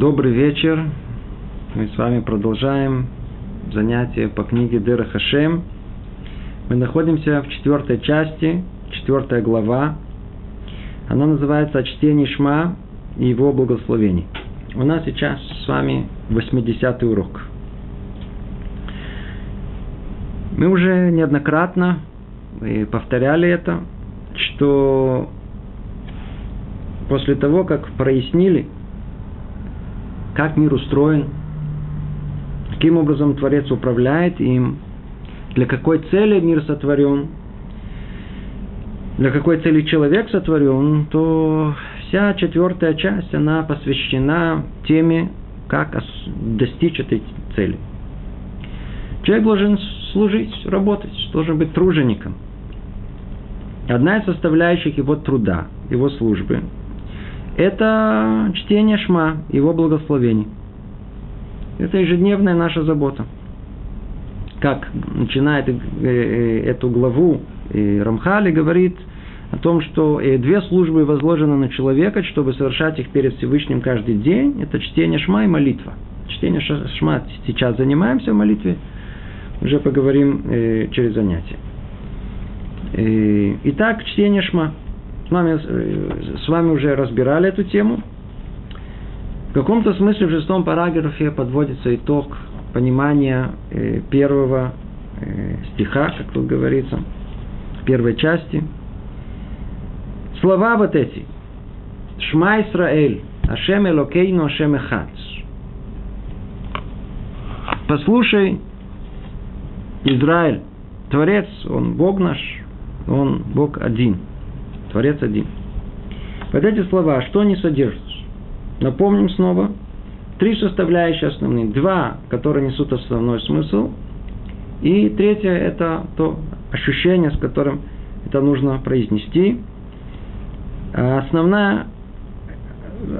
Добрый вечер. Мы с вами продолжаем занятие по книге Дера Хашем. Мы находимся в четвертой части, четвертая глава. Она называется «Чтение Шма и его благословений». У нас сейчас с вами 80-й урок. Мы уже неоднократно повторяли это, что после того, как прояснили – как мир устроен, каким образом Творец управляет им, для какой цели мир сотворен, для какой цели человек сотворен, то вся четвертая часть, она посвящена теме, как достичь этой цели. Человек должен служить, работать, должен быть тружеником. Одна из составляющих его труда, его службы – это чтение Шма, его благословений. Это ежедневная наша забота. Как начинает э, э, эту главу Рамхали, говорит о том, что э, две службы возложены на человека, чтобы совершать их перед Всевышним каждый день. Это чтение Шма и молитва. Чтение Шма сейчас занимаемся в молитве, уже поговорим через занятие. Итак, чтение Шма – с вами, э, с вами уже разбирали эту тему. В каком-то смысле в шестом параграфе подводится итог понимания э, первого э, стиха, как тут говорится, первой части. Слова вот эти. Шма Исраэль, Ашем Элокейну, Ашем Эхац. Послушай, Израиль, Творец, Он Бог наш, Он Бог один – Творец один. Вот эти слова, что они содержат? Напомним снова. Три составляющие основные. Два, которые несут основной смысл. И третье – это то ощущение, с которым это нужно произнести. А основная,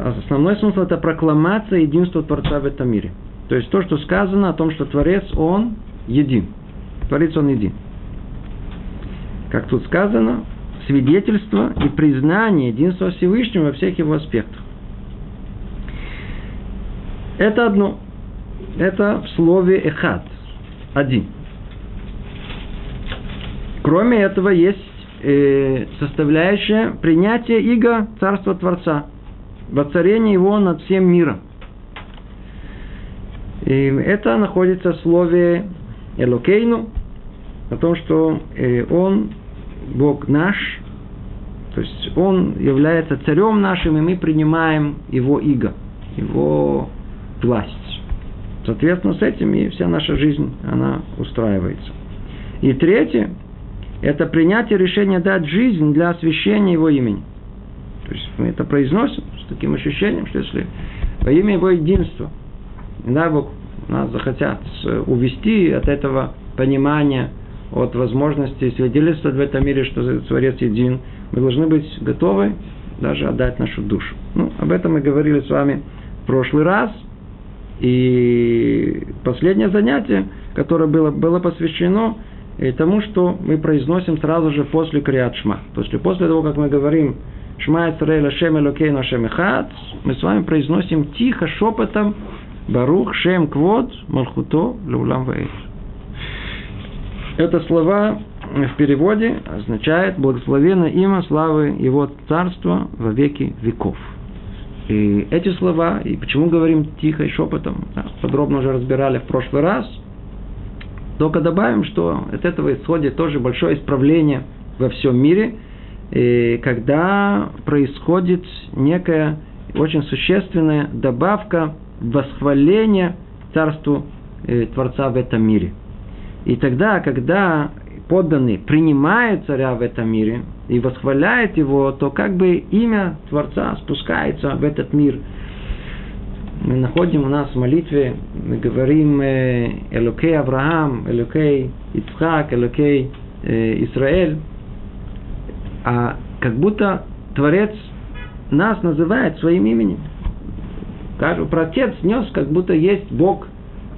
основной смысл – это прокламация единства Творца в этом мире. То есть то, что сказано о том, что Творец, Он един. Творец, Он един. Как тут сказано, свидетельство и признание единства Всевышнего во всех его аспектах. Это одно. Это в слове «эхад». Один. Кроме этого, есть э, составляющая принятия иго Царства Творца, воцарение его над всем миром. И это находится в слове Элокейну, о том, что э, он Бог наш, то есть Он является царем нашим, и мы принимаем Его иго, Его власть. Соответственно, с этим и вся наша жизнь, она устраивается. И третье, это принятие решения дать жизнь для освящения Его имени. То есть мы это произносим с таким ощущением, что если во имя Его единства, не дай Бог, нас захотят увести от этого понимания от возможности свидетельствовать в этом мире, что Творец един, мы должны быть готовы даже отдать нашу душу. Ну, об этом мы говорили с вами в прошлый раз. И последнее занятие, которое было, было посвящено тому, что мы произносим сразу же после Криат Шма. То есть после того, как мы говорим Шма Исраэль Ашем Элокейну Ашем Эхад, мы с вами произносим тихо, шепотом Барух Шем Квод Малхуто Леулам Ваэль. Это слова в переводе означает благословенно имя славы его царства во веки веков. И эти слова, и почему говорим тихо и шепотом, подробно уже разбирали в прошлый раз, только добавим, что от этого исходит тоже большое исправление во всем мире, и когда происходит некая очень существенная добавка восхваления царству э, Творца в этом мире – и тогда, когда подданный принимает царя в этом мире и восхваляет его, то как бы имя Творца спускается в этот мир. Мы находим у нас в молитве, мы говорим э, Элокей Авраам, Элокей Ицхак, Элокей э, Израиль, а как будто Творец нас называет своим именем. Про протец нес, как будто есть Бог –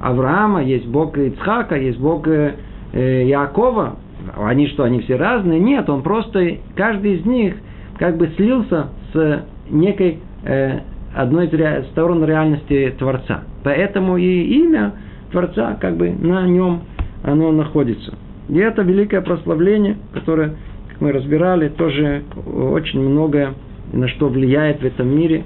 Авраама, есть Бог Ицхака, есть Бог э, э, Якова. Они что, они все разные? Нет, он просто, каждый из них как бы слился с некой э, одной из сторон реальности Творца. Поэтому и имя Творца, как бы на нем оно находится. И это великое прославление, которое, мы разбирали, тоже очень многое на что влияет в этом мире.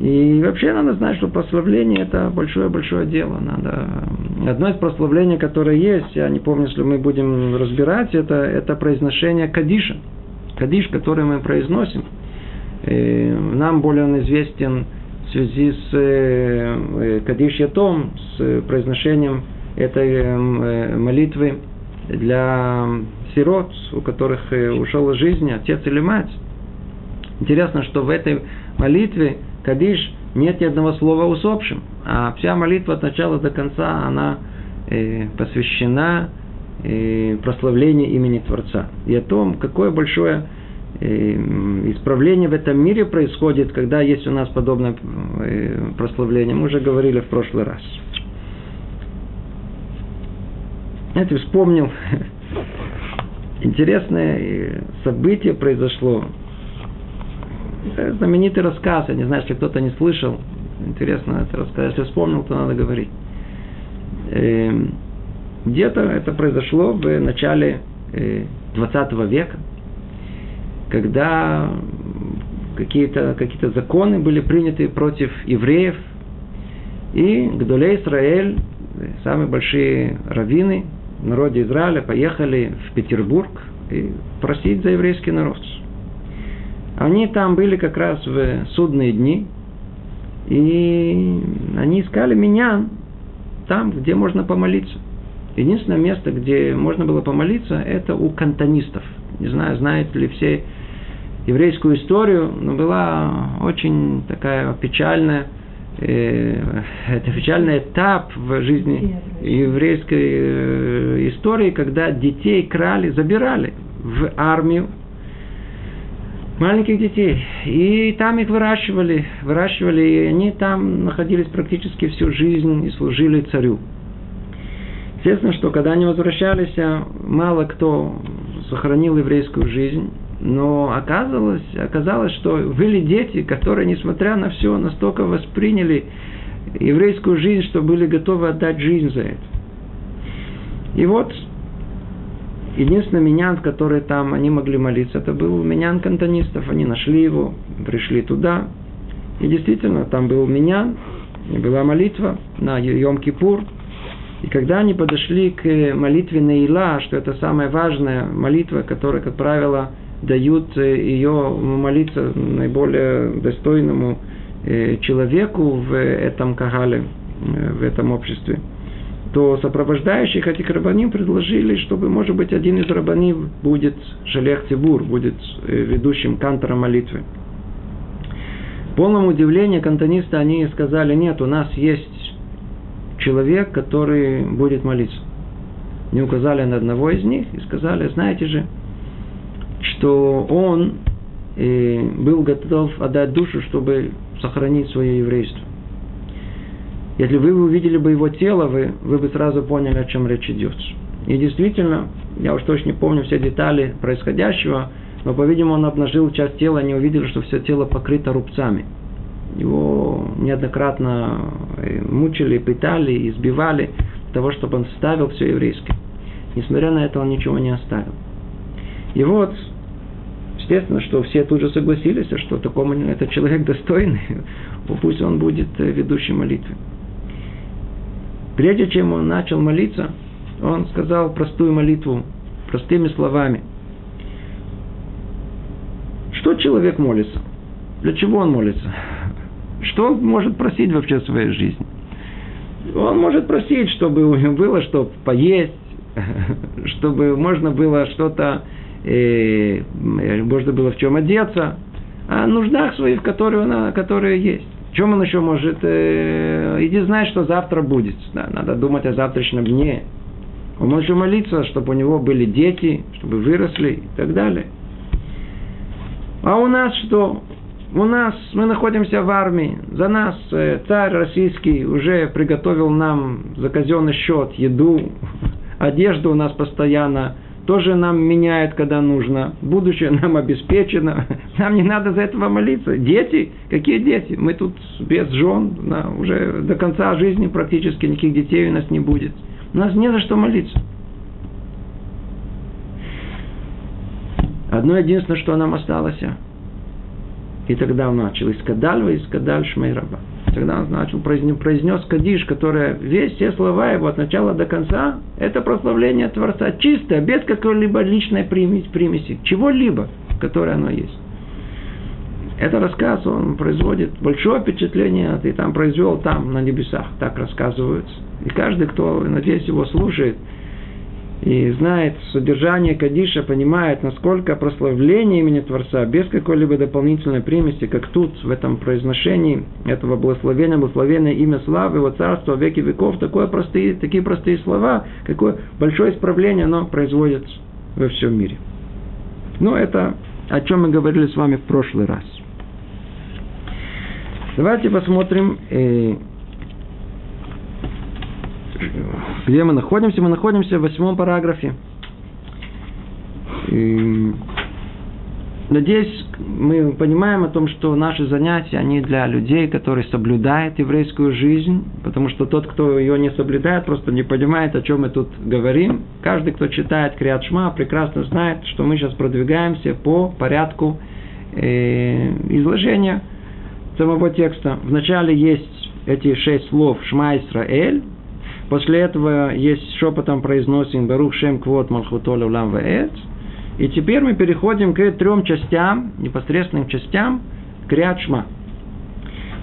И вообще надо знать, что прославление это большое-большое дело. Надо... Одно из прославлений, которое есть, я не помню, если мы будем разбирать, это, это произношение Кадиша. Кадиш, который мы произносим. И нам более он известен в связи с э, Кадиш Ятом, с произношением этой э, молитвы для сирот, у которых э, ушел из жизни отец или мать. Интересно, что в этой молитве Кадиш нет ни одного слова усопшим, а вся молитва от начала до конца, она э, посвящена э, прославлению имени Творца. И о том, какое большое э, исправление в этом мире происходит, когда есть у нас подобное э, прославление. Мы уже говорили в прошлый раз. Знаете, вспомнил, интересное э, событие произошло это знаменитый рассказ, я не знаю, если кто-то не слышал. Интересно это рассказ. Если вспомнил, то надо говорить. Эм, где-то это произошло в начале 20 э, века, когда какие-то какие законы были приняты против евреев, и Гдолей Израиль, самые большие раввины в народе Израиля, поехали в Петербург и просить за еврейский народ – они там были как раз в судные дни, и они искали меня там, где можно помолиться. Единственное место, где можно было помолиться, это у кантонистов. Не знаю, знают ли все еврейскую историю, но была очень такая печальная, э, это печальный этап в жизни еврейской э, истории, когда детей крали, забирали в армию, маленьких детей. И там их выращивали, выращивали, и они там находились практически всю жизнь и служили царю. Естественно, что когда они возвращались, мало кто сохранил еврейскую жизнь, но оказалось, оказалось, что были дети, которые, несмотря на все, настолько восприняли еврейскую жизнь, что были готовы отдать жизнь за это. И вот Единственный минян, который там они могли молиться, это был минян кантонистов. Они нашли его, пришли туда. И действительно, там был минян, и была молитва на Йом-Кипур. И когда они подошли к молитве Наила, что это самая важная молитва, которая, как правило, дают ее молиться наиболее достойному э, человеку в этом кагале, э, в этом обществе – то сопровождающих этих рабаним предложили, чтобы, может быть, один из рабаним будет Шалех Цибур, будет э, ведущим кантором молитвы. В полном удивлении кантонисты, они сказали, нет, у нас есть человек, который будет молиться. Не указали на одного из них и сказали, знаете же, что он э, был готов отдать душу, чтобы сохранить свое еврейство. Если вы увидели бы его тело, вы, вы бы сразу поняли, о чем речь идет. И действительно, я уж точно не помню все детали происходящего, но, по-видимому, он обнажил часть тела, они увидели, что все тело покрыто рубцами. Его неоднократно э, мучили, пытали, избивали для того, чтобы он вставил все еврейское. Несмотря на это, он ничего не оставил. И вот, естественно, что все тут же согласились, что такому этот человек достойный, пусть он будет э, ведущим молитвы. Прежде чем он начал молиться, он сказал простую молитву, простыми словами. Что человек молится? Для чего он молится? Что он может просить вообще в своей жизни? Он может просить, чтобы у него было что поесть, чтобы можно было что-то, э, можно было в чем одеться, о нуждах своих, которые, которые есть. Чем он еще может? Э, иди знай, что завтра будет. Да, надо думать о завтрашнем дне. Он может молиться, чтобы у него были дети, чтобы выросли и так далее. А у нас что? У нас, мы находимся в армии, за нас э, царь российский уже приготовил нам за казенный счет еду, одежда у нас постоянно тоже нам меняет, когда нужно. Будущее нам обеспечено. Нам не надо за этого молиться. Дети? Какие дети? Мы тут без жен. Да, уже до конца жизни практически никаких детей у нас не будет. У нас не за что молиться. Одно единственное, что нам осталось. И тогда он начал «Искадаль, искадаль шмей раба». Тогда он начал, произнес, произнес Кадиш, которая весь все слова его от начала до конца, это прославление Творца. Чистое, без какой-либо личной примеси, примеси чего-либо, которое оно есть. Это рассказ, он производит большое впечатление, ты там произвел там, на небесах, так рассказывается. И каждый, кто, надеюсь, его слушает – и знает содержание Кадиша, понимает, насколько прославление имени Творца без какой-либо дополнительной примеси, как тут, в этом произношении этого благословения, благословенное имя славы, его царство, веки веков, такое простые, такие простые слова, какое большое исправление оно производит во всем мире. Ну, это о чем мы говорили с вами в прошлый раз. Давайте посмотрим э, где мы находимся? Мы находимся в восьмом параграфе. И, надеюсь, мы понимаем о том, что наши занятия, они для людей, которые соблюдают еврейскую жизнь, потому что тот, кто ее не соблюдает, просто не понимает, о чем мы тут говорим. Каждый, кто читает Криат Шма, прекрасно знает, что мы сейчас продвигаемся по порядку э, изложения самого текста. Вначале есть эти шесть слов Шма Исраэль, После этого есть шепотом произносим Барух Шем Квот Малхутоля Улам Ваэт. И теперь мы переходим к трем частям, непосредственным частям Криат Шма.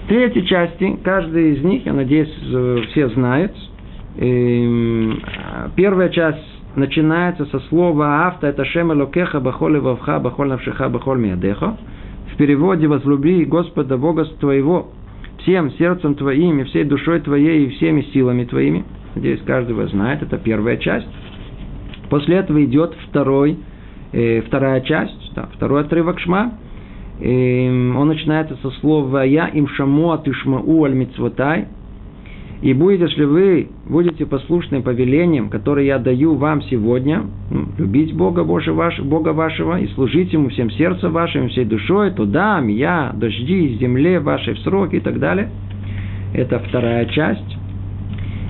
Третьей части, каждый из них, я надеюсь, все знают. Эм, первая часть начинается со слова «Авто» – это «Шем Элокеха бахоле вавха бахоль навшиха бахоль миадеха». В переводе «Возлюби Господа Бога твоего всем сердцем твоим и всей душой твоей и всеми силами твоими. Надеюсь, вас знает, это первая часть. После этого идет второй, э, вторая часть, да, второй отрывок Шма. Э, он начинается со слова «Я им шаму атышмау аль мицвотай». И будете, если вы будете послушны повелениям, которые я даю вам сегодня, ну, любить Бога, Божия ваш, Бога вашего и служить Ему всем сердцем вашим, всей душой, то дам я дожди земле вашей в срок и так далее. Это вторая часть.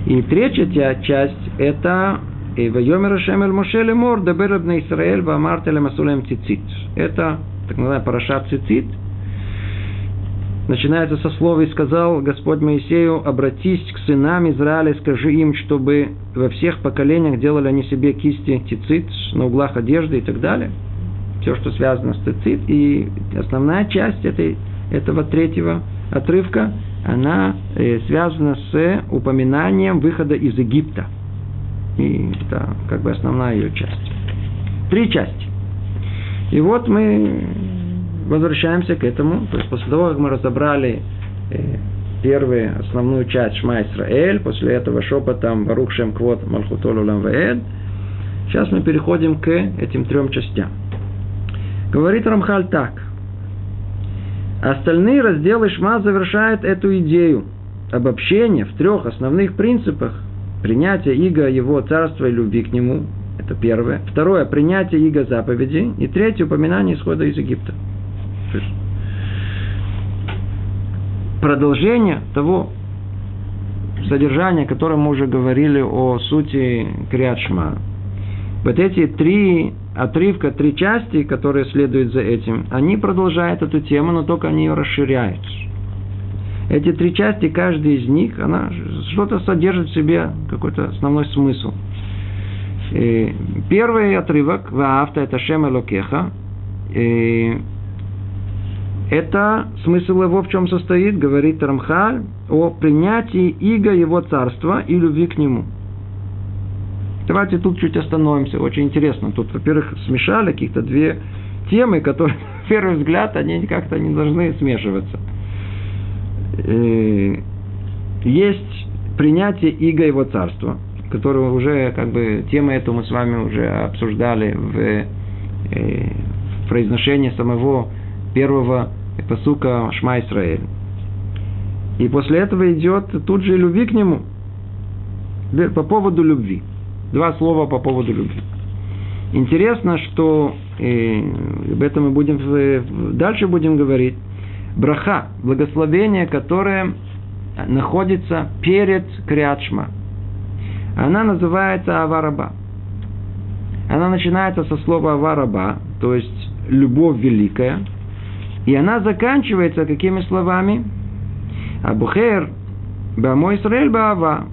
И третья часть – это «Вайомер Шемель Моше Лемор, Дебер Израиль, Вамартеле Масулем Цицит». Это так называемая параша Цицит – начинается со слова «И сказал Господь Моисею, обратись к сынам Израиля, скажи им, чтобы во всех поколениях делали они себе кисти тицит на углах одежды и так далее». Все, что связано с тицит. И основная часть этой, этого третьего отрывка, она э, связана с упоминанием выхода из Египта. И это как бы основная ее часть. Три части. И вот мы возвращаемся к этому. То есть после того, как мы разобрали э, первую основную часть Шма Исраэль, после этого шепотом Барух Шем Квот Малхутолу Ламваэд, сейчас мы переходим к этим трем частям. Говорит Рамхаль так. Остальные разделы Шма завершают эту идею обобщения в трех основных принципах принятия Иго, Его царства и любви к Нему. Это первое. Второе – принятие Иго заповеди. И третье – упоминание исхода из Египта продолжение того содержания, о котором мы уже говорили о сути Криадшма. Вот эти три отрывка, три части, которые следуют за этим, они продолжают эту тему, но только они ее расширяют. Эти три части, каждая из них, она что-то содержит в себе, какой-то основной смысл. И первый отрывок, «Ваавта» – это «Шем Элокеха», и это смысл его в чем состоит, говорит Рамхаль, о принятии иго его царства и любви к нему. Давайте тут чуть остановимся. Очень интересно. Тут, во-первых, смешали каких-то две темы, которые, на первый взгляд, они как-то не должны смешиваться. Э, есть принятие иго его царства, которое уже, как бы, тема эту мы с вами уже обсуждали в, э, в произношении самого первого посука Шма Исраэль. И после этого идет тут же любви к нему. По поводу любви. Два слова по поводу любви. Интересно, что и об этом мы будем дальше будем говорить. Браха, благословение, которое находится перед Криадшма. Она называется Авараба. Она начинается со слова Авараба, то есть любовь великая. И она заканчивается какими словами? Абухер, Бамо Исраэль Баава.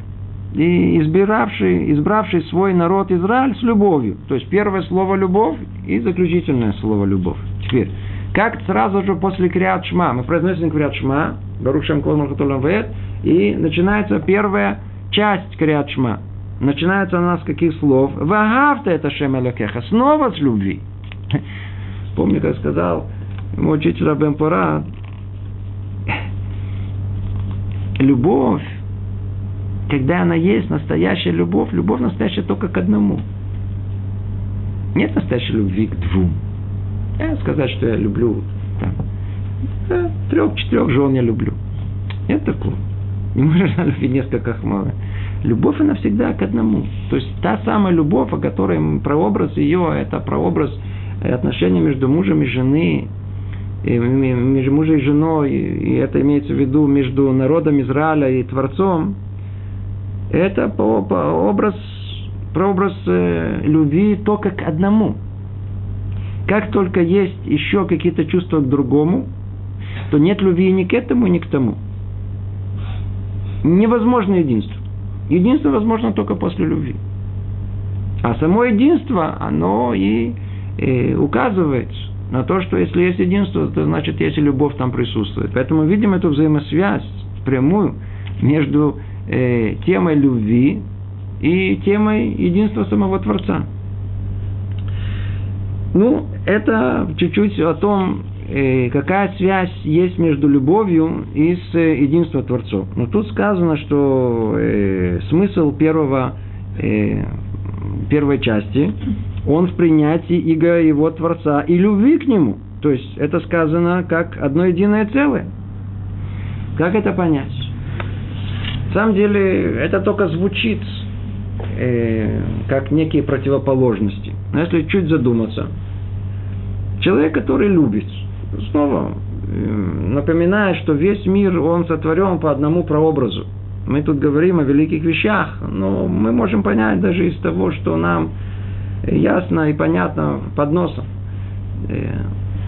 И избиравший, избравший свой народ Израиль с любовью. То есть первое слово любовь и заключительное слово любовь. Теперь, как сразу же после Криат Шма, мы произносим Криат Шма, Барух Шем Колмар и начинается первая часть Криат Шма. Начинается она с каких слов? Вагавта это Шем. Снова с любви. Помню, как сказал мой учитель Рабем Пора, любовь, когда она есть, настоящая любовь, любовь настоящая только к одному. Нет настоящей любви к двум. Я сказать, что я люблю там, да, трех-четырех жен я люблю. Нет такого. Не можно любить несколько хмары. Любовь, она всегда к одному. То есть та самая любовь, о которой прообраз ее, это прообраз отношения между мужем и женой, между мужем и женой, и это имеется в виду между народом Израиля и Творцом, это по, по образ, прообраз э, любви только к одному. Как только есть еще какие-то чувства к другому, то нет любви ни к этому, ни к тому. Невозможно единство. Единство возможно только после любви. А само единство, оно и, и указывает на то, что если есть единство, то значит есть и любовь там присутствует. Поэтому видим эту взаимосвязь прямую между э, темой любви и темой единства самого Творца. Ну, это чуть-чуть о том, э, какая связь есть между любовью и с э, единством Творцов. Но тут сказано, что э, смысл первого, э, первой части, он в принятии иго его Творца и любви к нему. То есть это сказано как одно единое целое. Как это понять? На самом деле это только звучит э, как некие противоположности. Но если чуть задуматься, человек, который любит, снова э, напоминает, что весь мир, он сотворен по одному прообразу. Мы тут говорим о великих вещах, но мы можем понять даже из того, что нам ясно и понятно под носом. Э,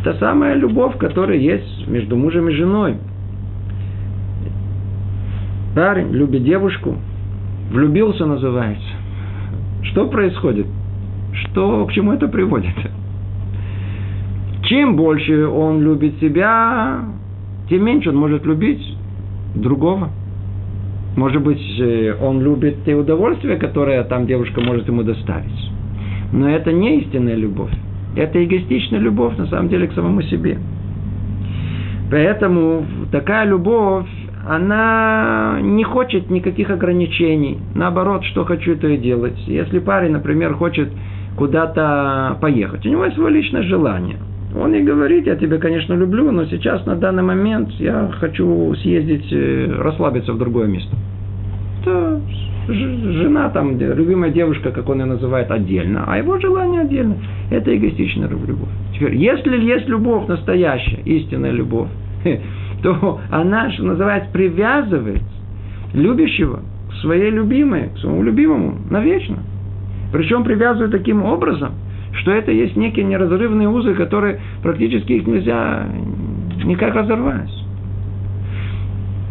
та самая любовь, которая есть между мужем и женой – Парень любит девушку, влюбился называется. Что происходит? Что, к чему это приводит? Чем больше он любит себя, тем меньше он может любить другого. Может быть, э, он любит те удовольствия, которые там девушка может ему доставить. Но это не истинная любовь. Это эгоистичная любовь, на самом деле, к самому себе. Поэтому такая любовь, она не хочет никаких ограничений. Наоборот, что хочу, то и делать. Если парень, например, хочет куда-то поехать, у него есть свое личное желание. Он и говорит, я тебя, конечно, люблю, но сейчас, на данный момент, я хочу съездить, э, расслабиться в другое место. Это жена там, любимая девушка, как он ее называет, отдельно, а его желание отдельно. Это эгоистичная любовь. Теперь, если есть любовь настоящая, истинная любовь, то она, что называется, привязывает любящего к своей любимой, к своему любимому навечно. Причем привязывает таким образом, что это есть некие неразрывные узы, которые практически их нельзя никак разорвать.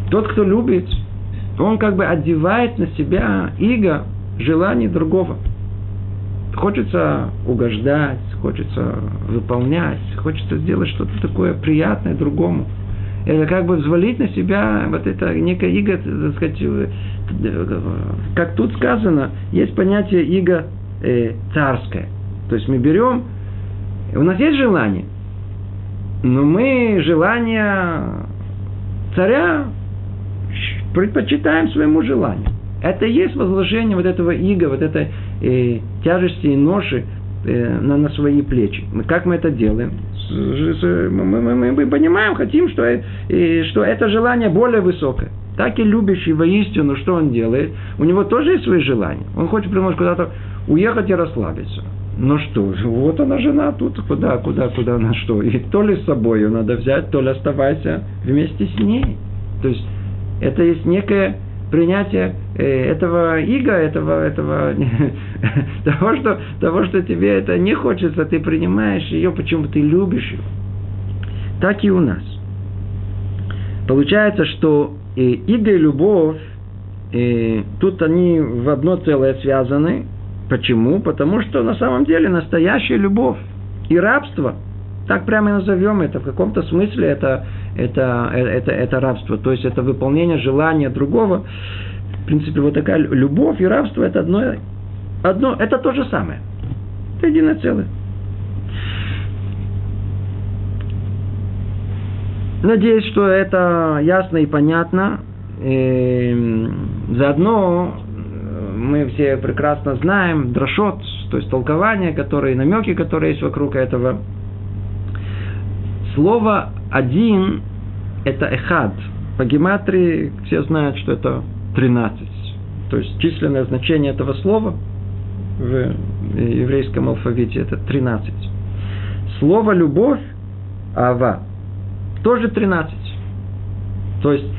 Тот, кто любит, он как бы одевает на себя иго желаний другого. Хочется угождать, хочется выполнять, хочется сделать что-то такое приятное другому – это как бы взвалить на себя вот это некое иго, так сказать, э, как тут сказано, есть понятие иго э, царское. То есть мы берем, у нас есть желание, но мы желание царя предпочитаем своему желанию. Это и есть возложение вот этого иго, вот этой э, тяжести и ноши э, на, на свои плечи. Мы, как мы это делаем? мы, мы, мы понимаем, хотим, что, и, что это желание более высокое. Так и любящий воистину, что он делает? У него тоже есть свои желания. Он хочет, примерно, куда-то уехать и расслабиться. Ну что, вот она жена тут, куда, куда, куда она что. И то ли с собой ее надо взять, то ли оставайся вместе с ней. То есть это есть некое принятие э, этого иго, этого, этого того, что, того, что тебе это не хочется, ты принимаешь ее, почему ты любишь ее. Так и у нас. Получается, что э, иго и любовь, э, тут они в одно целое связаны. Почему? Потому что на самом деле настоящая любовь и рабство, так прямо и назовем это, в каком-то смысле это, это, это, это рабство, то есть это выполнение желания другого. В принципе, вот такая любовь и рабство это одно, одно это то же самое. Это единое целое. Надеюсь, что это ясно и понятно. И заодно э, мы все прекрасно знаем дрошот, то есть толкования, которые, намеки, которые есть вокруг этого. Слово «один» – это «эхад». По гематрии все знают, что это 13. То есть численное значение этого слова в еврейском алфавите – это 13. Слово «любовь» – «ава» тоже 13. То есть,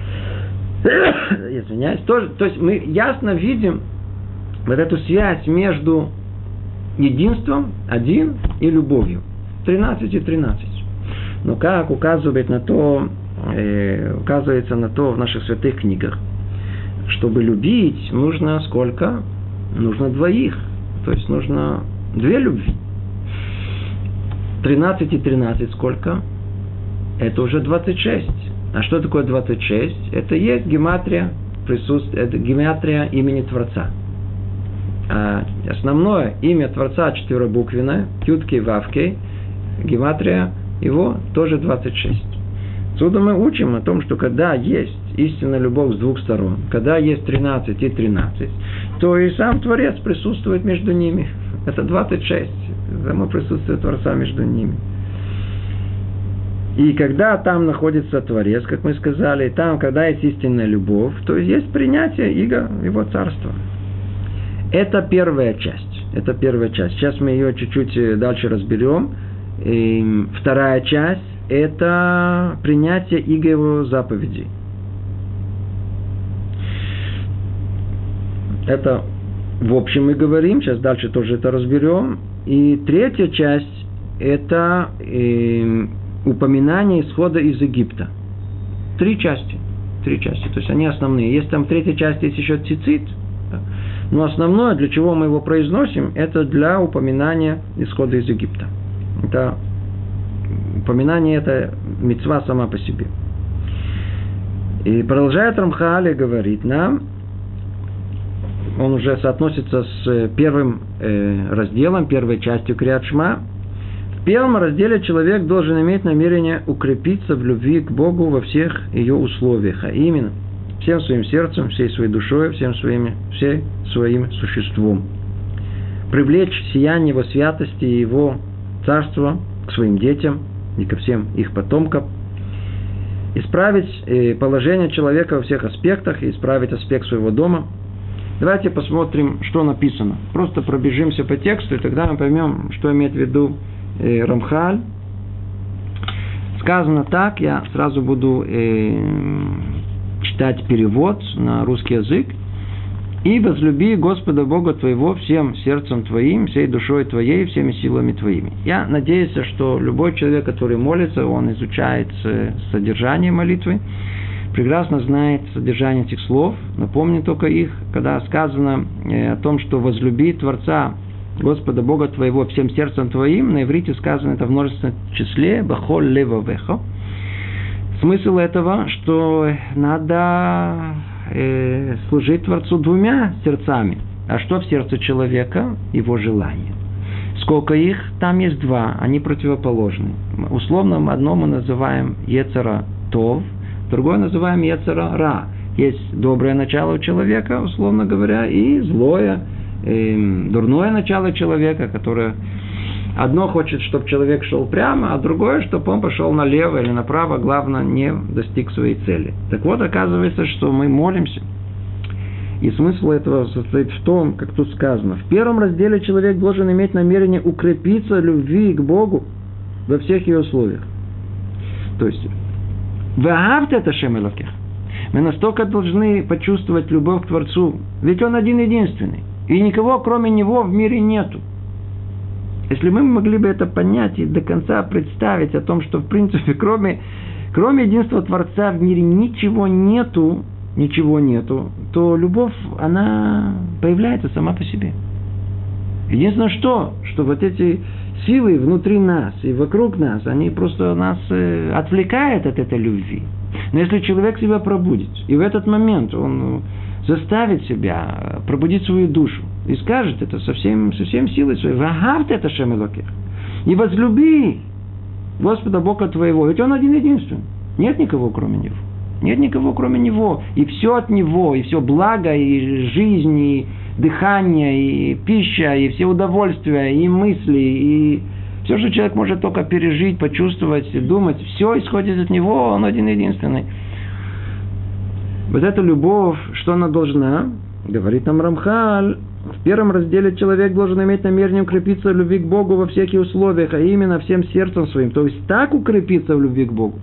извиняюсь, тоже, то есть мы ясно видим вот эту связь между единством, один, и любовью. 13 и 13. Но как указывает на то, э, указывается на то в наших святых книгах, чтобы любить, нужно сколько? Нужно двоих. То есть нужно две любви. 13 и 13 сколько? это уже 26. А что такое 26? Это есть гематрия, присутствие, это гематрия имени Творца. А основное имя Творца четверобуквенное, Тютки Вавки, гематрия его тоже 26. Отсюда мы учим о том, что когда есть истинная любовь с двух сторон, когда есть 13 и 13, то и сам Творец присутствует между ними. Это 26. Само присутствие Творца между ними. И когда там находится Творец, как мы сказали, там, когда есть истинная любовь, то есть принятие Иго, его царства. Это первая часть. Это первая часть. Сейчас мы ее чуть-чуть э, дальше разберем. И вторая часть – это принятие Иго его заповедей. Это в общем мы говорим, сейчас дальше тоже это разберем. И третья часть – это эм, упоминание исхода из Египта. Три части. Три части. То есть они основные. Есть там третья часть, есть еще цицит. Но основное, для чего мы его произносим, это для упоминания исхода из Египта. Это упоминание это мецва сама по себе. И продолжает Рамхали говорит нам, он уже соотносится с первым э, разделом, первой частью Криадшма, в первом разделе человек должен иметь намерение укрепиться в любви к Богу во всех ее условиях, а именно всем своим сердцем, всей своей душой, всем своими, всей своим существом. Привлечь сияние его святости и его царства к своим детям и ко всем их потомкам. Исправить э, положение человека во всех аспектах и исправить аспект своего дома. Давайте посмотрим, что написано. Просто пробежимся по тексту, и тогда мы поймем, что имеет в виду э, Рамхаль. Сказано так, я сразу буду э, читать перевод на русский язык. «И возлюби Господа Бога твоего всем сердцем твоим, всей душой твоей, всеми силами твоими». Я надеюсь, что любой человек, который молится, он изучает э, содержание молитвы, прекрасно знает содержание этих слов. Напомню только их, когда сказано э, о том, что возлюби Творца Господа Бога твоего всем сердцем твоим, на иврите сказано это в множественном числе, бахол левовехо. Смысл этого, что надо э, служить Творцу двумя сердцами. А что в сердце человека? Его желание. Сколько их? Там есть два, они противоположны. Условно одно мы называем Ецера Тов, другое называем Ецера Ра. Есть доброе начало у человека, условно говоря, и злое, э, дурное начало человека, которое одно хочет, чтобы человек шел прямо, а другое, чтобы он пошел налево или направо, главное, не достиг своей цели. Так вот, оказывается, что мы молимся. И смысл этого состоит в том, как тут сказано. В первом разделе человек должен иметь намерение укрепиться любви к Богу во всех ее условиях. То есть, Ваагавте это Шемелокех. Мы настолько должны почувствовать любовь к Творцу. Ведь Он один единственный. И никого, кроме Него, в мире нету. Если мы могли бы это понять и до конца представить о том, что, в принципе, кроме, кроме единства Творца в мире ничего нету, ничего нету, то любовь, она появляется сама по себе. Единственное что, что вот эти силы внутри нас и вокруг нас, они просто нас э, отвлекают от этой любви. Но если человек себя пробудит, и в этот момент он заставит себя пробудить свою душу и скажет это со всем, со всем силой своей. Вагавт это Шемелокех. И возлюби Господа Бога твоего. Ведь Он один единственный. Нет никого, кроме Него. Нет никого, кроме Него. И все от Него, и все благо, и жизнь, и дыхание, и пища, и все удовольствия, и мысли, и все, что человек может только пережить, почувствовать, думать, все исходит от Него, Он один единственный. Вот эта любовь, что она должна? Говорит нам Рамхаль, в первом разделе человек должен иметь намерение укрепиться в любви к Богу во всяких условиях, а именно всем сердцем своим. То есть так укрепиться в любви к Богу,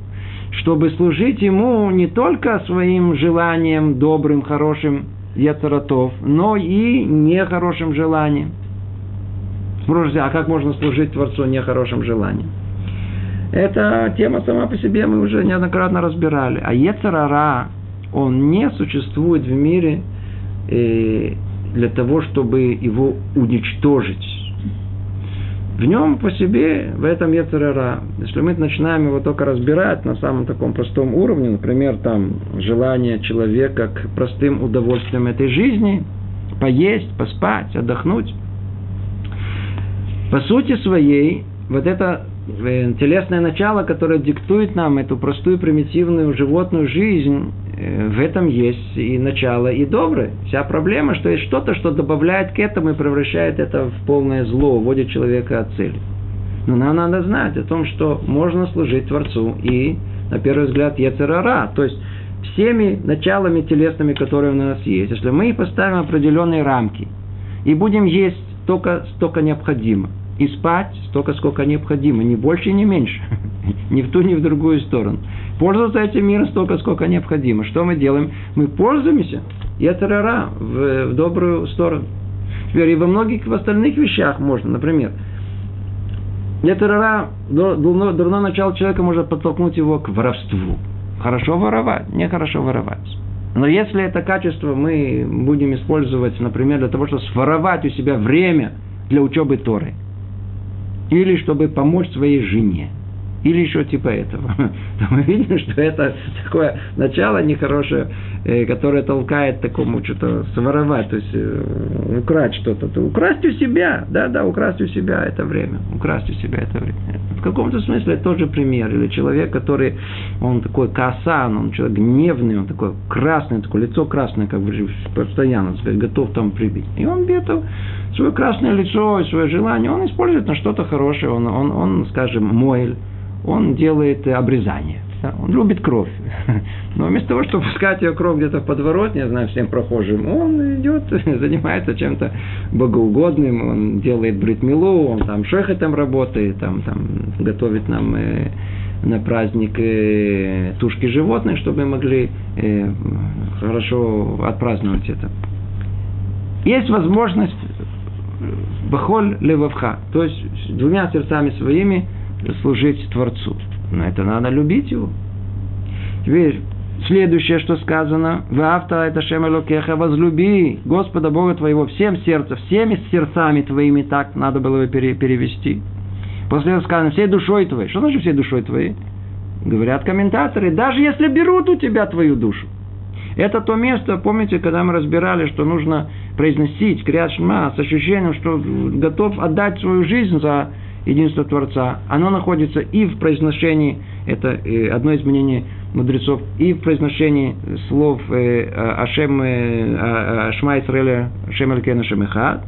чтобы служить Ему не только своим желанием добрым, хорошим, яцератов, но и нехорошим желанием. Спросите, а как можно служить Творцу нехорошим желанием? Эта тема сама по себе мы уже неоднократно разбирали. А Ецарара, он не существует в мире э, для того, чтобы его уничтожить. В нем по себе, в этом Ецерара, если мы начинаем его только разбирать на самом таком простом уровне, например, там желание человека к простым удовольствиям этой жизни, поесть, поспать, отдохнуть, по сути своей, вот это телесное начало, которое диктует нам эту простую примитивную животную жизнь, Э, в этом есть и начало, и доброе. Вся проблема, что есть что-то, что добавляет к этому и превращает это в полное зло, уводит человека от цели. Но нам надо знать о том, что можно служить Творцу и, на первый взгляд, Ецерара, то есть всеми началами телесными, которые у нас есть. Если мы поставим определенные рамки и будем есть только столько необходимо, и спать столько, сколько необходимо, ни больше, ни меньше, ни в ту, ни в другую сторону – пользоваться этим миром столько, сколько необходимо. Что мы делаем? Мы пользуемся Ецерара в, в добрую сторону. Теперь и во многих в остальных вещах можно, например, Ецерара, дурное, дурное начало человека может подтолкнуть его к воровству. Хорошо воровать, нехорошо воровать. Но если это качество мы будем использовать, например, для того, чтобы своровать у себя время для учебы Торы, или чтобы помочь своей жене, или еще типа этого, то мы видим, что это такое начало нехорошее, э, которое толкает такому что-то своровать, то есть э, украсть что-то. Украсть у себя, да, да, украсть у себя это время, украсть у себя это время. В каком-то смысле это тоже пример. Или человек, который, он такой касан, он человек гневный, он такой красный, такое лицо красное, как бы постоянно, готов там прибить. И он где-то свое красное лицо, свое желание, он использует на что-то хорошее, он, он, он скажем, мойль, он делает обрезание. Он любит кровь. Но вместо того, чтобы пускать ее кровь где-то в подворотне, я знаю, всем прохожим, он идет, занимается чем-то богоугодным, он делает бритмилу, он там шехетом работает, там, там готовит нам э, на праздник э, тушки животных, чтобы мы могли э, хорошо отпраздновать это. Есть возможность бахоль левавха, то есть двумя сердцами своими – служить Творцу. Но это надо любить его. Теперь следующее, что сказано, в авто это шемелокеха, возлюби Господа Бога твоего всем сердцем, всеми сердцами твоими, так надо было бы перевести. После этого сказано, всей душой твоей. Что значит всей душой твоей? Говорят комментаторы, даже если берут у тебя твою душу. Это то место, помните, когда мы разбирали, что нужно произносить крят с ощущением, что готов отдать свою жизнь за единство Творца, оно находится и в произношении, это э, одно из мнений мудрецов, и в произношении слов э, Ашем, э, Ашма Исраэля, Ашем Элькена Шемеха,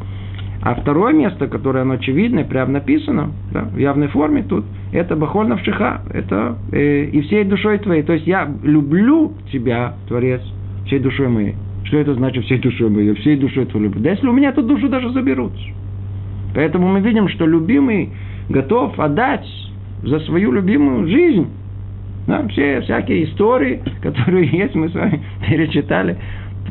а второе место, которое оно очевидное, прямо написано, да, в явной форме тут, это Бахоль Навшиха, это э, и всей душой твоей. То есть я люблю тебя, Творец, всей душой моей. Что это значит всей душой моей? Всей душой твою люблю. Да если у меня эту душу даже заберут. Поэтому мы видим, что любимый готов отдать за свою любимую жизнь. Да, все всякие истории, которые есть, мы с вами перечитали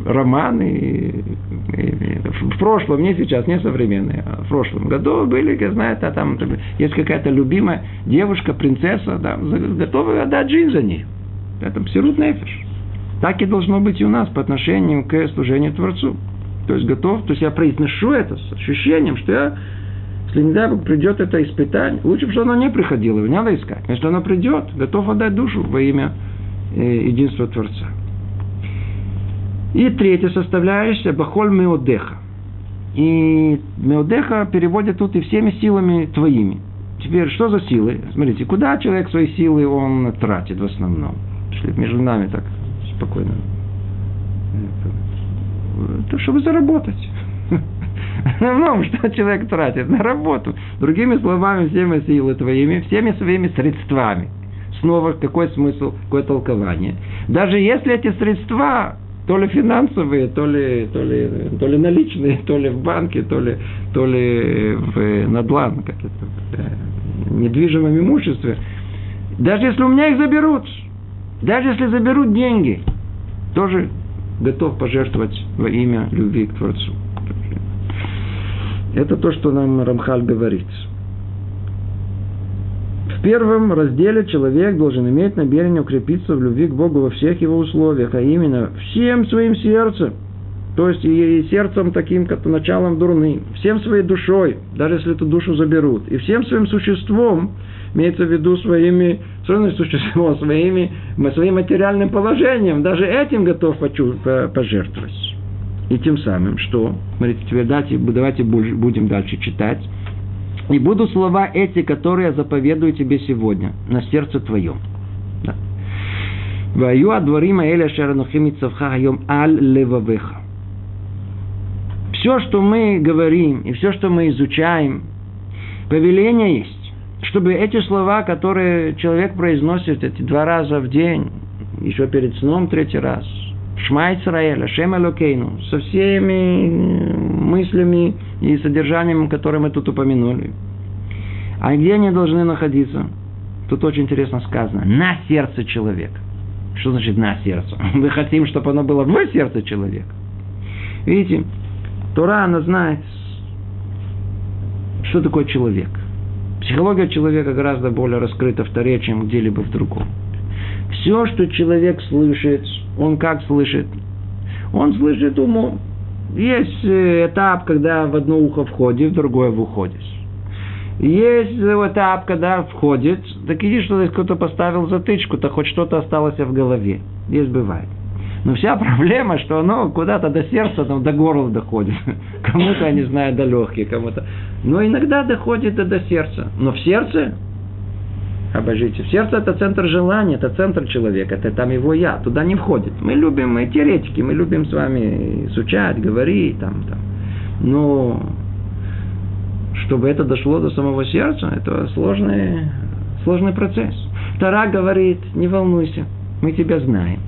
романы в прошлом, не сейчас, не современные, а в прошлом году были, знаете, а там есть какая-то любимая девушка, принцесса, да, готовы отдать жизнь за нее. Это псирут нефиш. Так и должно быть и у нас по отношению к служению Творцу. То есть готов, то есть я произношу это с ощущением, что я, если не дай Бог придет это испытание, лучше бы, что оно не приходило, не надо искать. Если оно придет, готов отдать душу во имя э, единства Творца. И третья составляющая – бахоль меодеха. И меодеха переводят тут и всеми силами твоими. Теперь, что за силы? Смотрите, куда человек свои силы он тратит в основном? Если между нами так спокойно. То, чтобы заработать. Ну, что человек тратит? На работу. Другими словами, всеми силы твоими, всеми своими средствами. Снова какой смысл, какое толкование? Даже если эти средства то ли финансовые, то ли, то ли, то ли наличные, то ли в банке, то ли, то ли в надлан, как это, в недвижимом имуществе. Даже если у меня их заберут, даже если заберут деньги, тоже готов пожертвовать во имя любви к Творцу. Это то, что нам Рамхаль говорит. В первом разделе человек должен иметь намерение укрепиться в любви к Богу во всех его условиях, а именно всем своим сердцем, то есть и сердцем таким, как началом дурным, всем своей душой, даже если эту душу заберут, и всем своим существом, имеется в виду своими, своим существом, своими, своим материальным положением, даже этим готов пожертвовать. И тем самым, что, смотрите, теперь давайте, давайте будем дальше читать. И будут слова эти, которые я заповедую тебе сегодня, на сердце твоем. Да. Ваю адварима эля шаранухим хайом аль левавеха. Все, что мы говорим, и все, что мы изучаем, повеление есть, чтобы эти слова, которые человек произносит эти два раза в день, еще перед сном третий раз, Шма Исраэля, Шем Элокейну, со всеми мыслями и содержанием, которые мы тут упомянули. А где они должны находиться? Тут очень интересно сказано. На сердце человека. Что значит на сердце? Мы хотим, чтобы оно было в сердце человека. Видите, Тора, она знает, что такое человек. Психология человека гораздо более раскрыта в Торе, чем где-либо в другом. Все, что человек слышит, он как слышит? Он слышит умом. Есть э, этап, когда в одно ухо входит, в другое выходит. Есть этап, когда входит, так иди, что кто-то поставил затычку, то хоть что-то осталось в голове. Здесь бывает. Но вся проблема, что оно куда-то до сердца, там, до горла доходит. Кому-то, я не знаю, до легких, кому-то. Но иногда доходит до, до сердца. Но в сердце обожите. Сердце это центр желания, это центр человека, это там его я, туда не входит. Мы любим, мы теоретики, мы любим с вами изучать, говорить, там, там. Но чтобы это дошло до самого сердца, это сложный, сложный процесс. Тара говорит, не волнуйся, мы тебя знаем.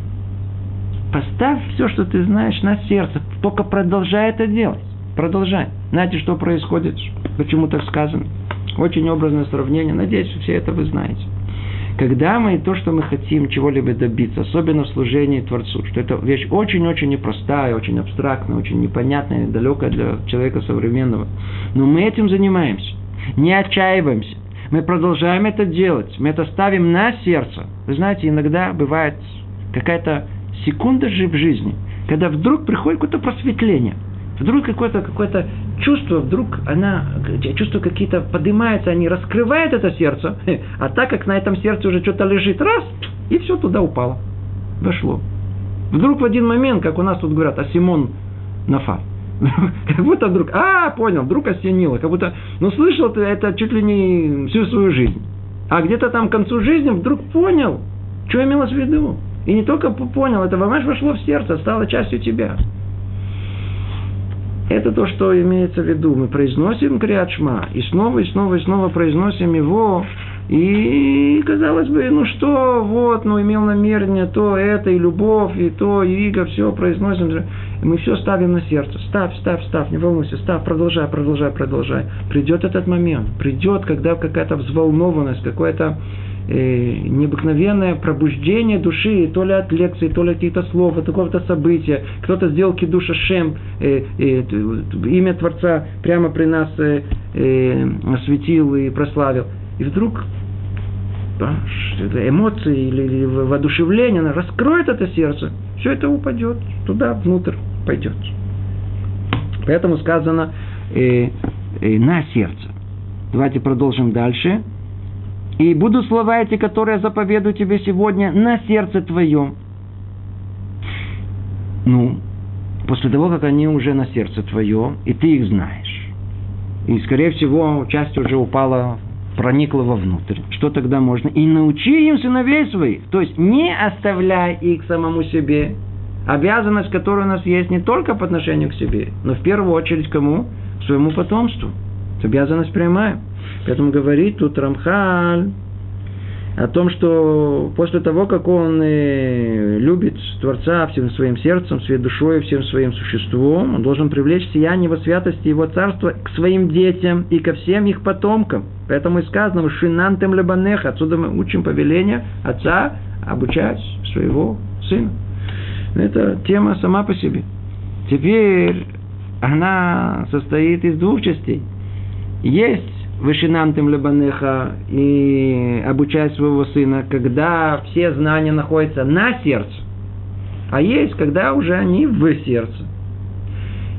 Поставь все, что ты знаешь, на сердце, только продолжай это делать. Продолжай. Знаете, что происходит? Почему так сказано? Очень образное сравнение. Надеюсь, все это вы знаете. Когда мы то, что мы хотим чего-либо добиться, особенно в служении Творцу, что это вещь очень-очень непростая, очень абстрактная, очень непонятная, далекая для человека современного, но мы этим занимаемся, не отчаиваемся, мы продолжаем это делать, мы это ставим на сердце. Вы знаете, иногда бывает какая-то секунда же в жизни, когда вдруг приходит какое-то просветление – Вдруг какое-то какое чувство, вдруг она, чувства какие-то поднимаются, они раскрывают это сердце, а так как на этом сердце уже что-то лежит, раз, и все туда упало, вошло. Вдруг в один момент, как у нас тут говорят, Асимон Нафа, как будто вдруг, а, понял, вдруг осенило, как будто, ну, слышал ты это чуть ли не всю свою жизнь. А где-то там к концу жизни вдруг понял, что имелось в виду. И не только понял, это вошло в сердце, стало частью тебя. Это то, что имеется в виду. Мы произносим Криачма, и снова, и снова, и снова произносим его. И, казалось бы, ну что, вот, ну имел намерение, то, это, и любовь, и то, и иго, все произносим. мы все ставим на сердце. Ставь, ставь, ставь, не волнуйся, ставь, продолжай, продолжай, продолжай. Придет этот момент, придет, когда какая-то взволнованность, какое-то необыкновенное пробуждение души, то ли от лекции, то ли от каких-то слов, от какого-то события. Кто-то сделал кидуша шем, э, э, имя Творца прямо при нас э, э, осветил и прославил. И вдруг да, эмоции или, или воодушевление, она раскроет это сердце, все это упадет туда, внутрь пойдет. Поэтому сказано э, э, на сердце. Давайте продолжим дальше. И будут слова эти, которые я заповедую тебе сегодня, на сердце твоем. Ну, после того, как они уже на сердце твое, и ты их знаешь. И, скорее всего, часть уже упала, проникла вовнутрь. Что тогда можно? И научи им сыновей своих. То есть, не оставляй их самому себе. Обязанность, которая у нас есть не только по отношению к себе, но в первую очередь кому? Своему потомству. Это обязанность прямая. Поэтому говорит тут Рамхаль о том, что после того, как он э, любит Творца всем своим сердцем, своей душой, всем своим существом, он должен привлечь сияние его святости, его царства к своим детям и ко всем их потомкам. Поэтому и сказано, шинантем лебанеха, отсюда мы учим повеление отца обучать своего сына. Это тема сама по себе. Теперь она состоит из двух частей. Есть Вышинантым Лебанеха и обучай своего сына, когда все знания находятся на сердце, а есть, когда уже они в сердце.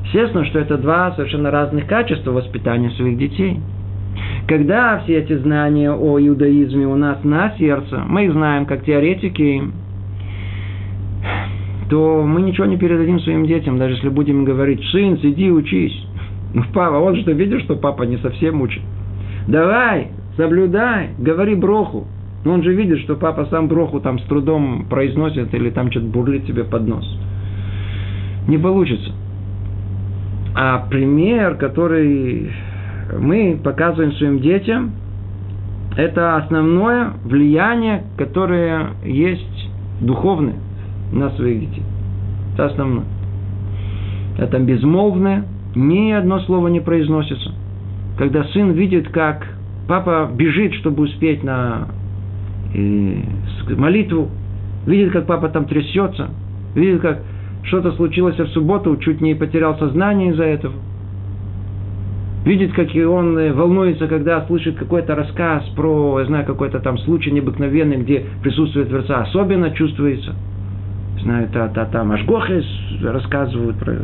Естественно, что это два совершенно разных качества воспитания своих детей. Когда все эти знания о иудаизме у нас на сердце, мы их знаем как теоретики, то мы ничего не передадим своим детям, даже если будем говорить, сын, сиди, учись. Ну, папа, он что, видит, что папа не совсем учит. Давай, соблюдай, говори броху. Но он же видит, что папа сам броху там с трудом произносит или там что-то бурлит себе под нос. Не получится. А пример, который мы показываем своим детям, это основное влияние, которое есть духовное на своих детей. Это основное. Это безмолвное, ни одно слово не произносится когда сын видит, как папа бежит, чтобы успеть на э, молитву, видит, как папа там трясется, видит, как что-то случилось в субботу, чуть не потерял сознание из-за этого. Видит, как и он э, волнуется, когда слышит какой-то рассказ про, я знаю, какой-то там случай необыкновенный, где присутствует Творца, особенно чувствуется. Знаю, та, та, там Ашгохес рассказывают про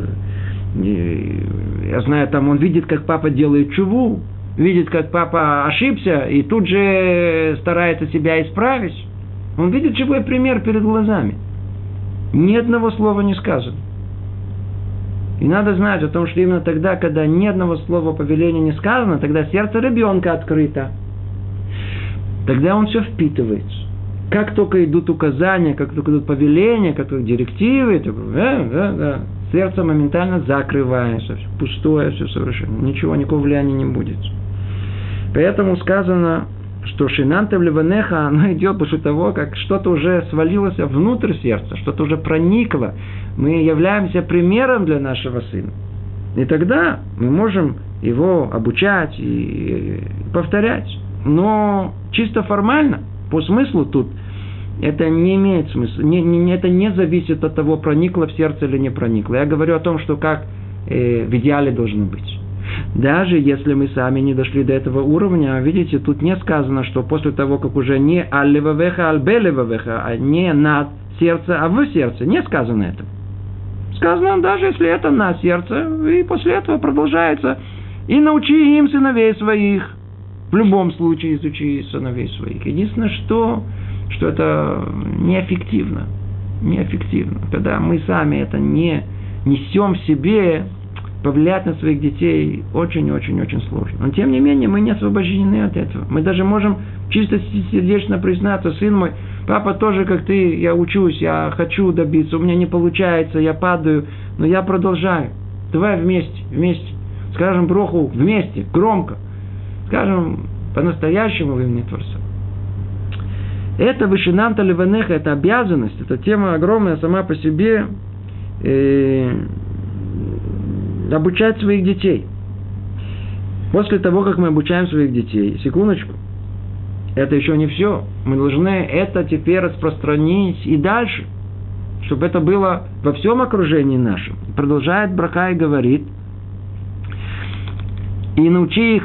я знаю, там он видит, как папа делает чуву, видит, как папа ошибся, и тут же старается себя исправить. Он видит живой пример перед глазами. Ни одного слова не сказано. И надо знать о том, что именно тогда, когда ни одного слова повеления не сказано, тогда сердце ребенка открыто. Тогда он все впитывается. Как только идут указания, как только идут повеления, как только директивы, то, да, да, да, сердце моментально закрывается, пустое все совершенно, ничего, никакого влияния не будет. Поэтому сказано, что шинанта в Ливанеха, оно идет после того, как что-то уже свалилось внутрь сердца, что-то уже проникло. Мы являемся примером для нашего сына. И тогда мы можем его обучать и повторять. Но чисто формально, по смыслу тут, это не имеет смысла, не, не, это не зависит от того, проникло в сердце или не проникло. Я говорю о том, что как э, в идеале должно быть. Даже если мы сами не дошли до этого уровня, видите, тут не сказано, что после того, как уже не альбелевавеха, а не на сердце, а в сердце, не сказано это. Сказано, даже если это на сердце, и после этого продолжается. И научи им сыновей своих. В любом случае изучи сыновей своих. Единственное, что что это неэффективно. Неэффективно. Когда мы сами это не несем себе, повлиять на своих детей очень-очень-очень сложно. Но тем не менее мы не освобождены от этого. Мы даже можем чисто сердечно признаться, сын мой, папа тоже как ты, я учусь, я хочу добиться, у меня не получается, я падаю, но я продолжаю. Давай вместе, вместе. Скажем броху вместе, громко. Скажем по-настоящему имени Творца. Это вышинанта ливанеха, это обязанность, это тема огромная сама по себе. И обучать своих детей. После того, как мы обучаем своих детей, секундочку, это еще не все. Мы должны это теперь распространить и дальше, чтобы это было во всем окружении нашем. Продолжает Браха и говорит, и научи их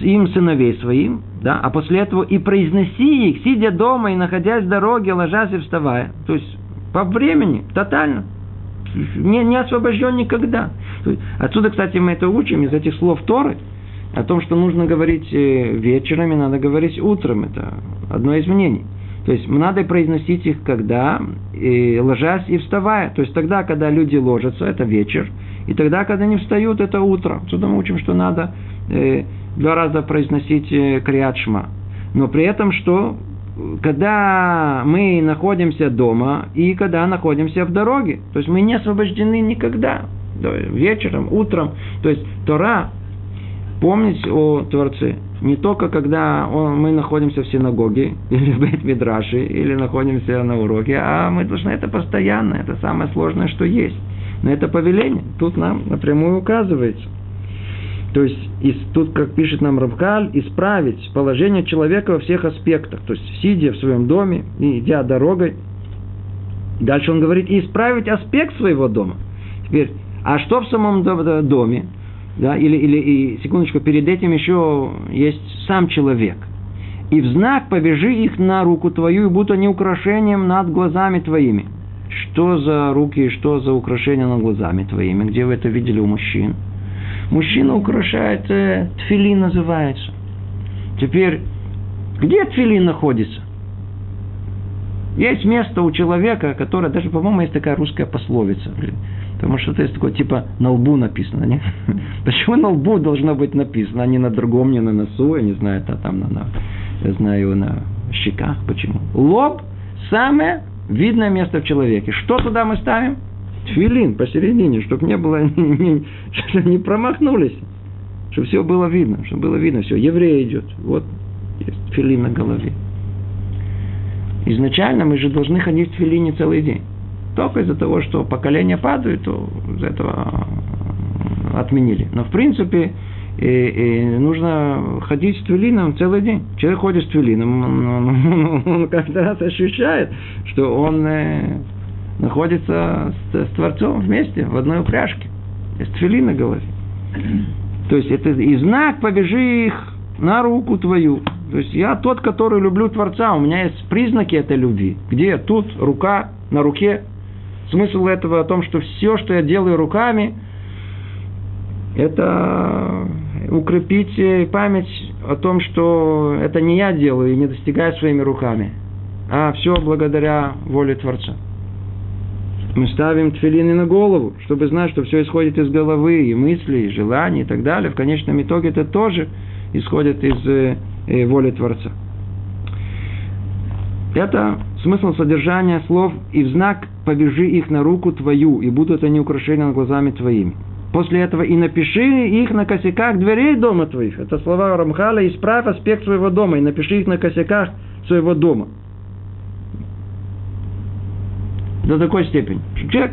им сыновей своим, да, а после этого и произноси их, сидя дома и находясь в дороге, ложась и вставая. То есть по времени, тотально. Не, не освобожден никогда. Отсюда, кстати, мы это учим из этих слов Торы, о том, что нужно говорить э, вечером и надо говорить утром. Это одно из мнений. То есть надо произносить их когда, и ложась и вставая. То есть тогда, когда люди ложатся, это вечер. И тогда, когда они встают, это утро. Отсюда мы учим, что надо э, два раза произносить э, криатшма. Но при этом, что когда мы находимся дома и когда находимся в дороге. То есть мы не освобождены никогда. Вечером, утром. То есть Тора, помнить о Творце, не только когда он, мы находимся в синагоге, или в Бет-Мидраше, или находимся на уроке, а мы должны это постоянно, это самое сложное, что есть. Но это повеление, тут нам напрямую указывается – то есть, из, тут, как пишет нам Равкаль, исправить положение человека во всех аспектах. То есть, сидя в своем доме и идя дорогой. Дальше он говорит, и исправить аспект своего дома. Теперь, а что в самом доме? Да, или, или и, секундочку, перед этим еще есть сам человек. И в знак повяжи их на руку твою, и будут они украшением над глазами твоими. Что за руки, что за украшения над глазами твоими? Где вы это видели у мужчин? Мужчина украшает, э, тфилин называется. Теперь, где тфилин находится? Есть место у человека, которое, даже, по-моему, есть такая русская пословица. Потому что это есть такое, типа, на лбу написано. Не? Почему на лбу должно быть написано, а не на другом, не на носу, я не знаю, а там на, на я знаю, на щеках. Почему? Лоб – самое видное место в человеке. Что туда мы ставим? Тфилин посередине, чтобы не было, не, не промахнулись. Чтобы все было видно, чтобы было видно, все, еврей идет. Вот есть тфилин на голове. Изначально мы же должны ходить в тфилине целый день. Только из-за того, что поколения падают, то из этого отменили. Но в принципе и, и нужно ходить с твилином целый день. Человек ходит с твилином, он, он, он, он каждый раз ощущает, что он э, находится с, с Творцом вместе, в одной упряжке. Есть тфили на голове. То есть это и знак побежи их на руку твою. То есть я тот, который люблю Творца, у меня есть признаки этой любви. Где? Тут рука на руке. Смысл этого о том, что все, что я делаю руками, это укрепить память о том, что это не я делаю и не достигаю своими руками, а все благодаря воле Творца мы ставим тфилины на голову, чтобы знать, что все исходит из головы, и мысли, и желаний, и так далее. В конечном итоге это тоже исходит из э, э, воли Творца. Это смысл содержания слов «и в знак повяжи их на руку твою, и будут они украшения над глазами твоими». После этого «и напиши их на косяках дверей дома твоих». Это слова Рамхала «исправь аспект своего дома, и напиши их на косяках своего дома». До такой степени. Человек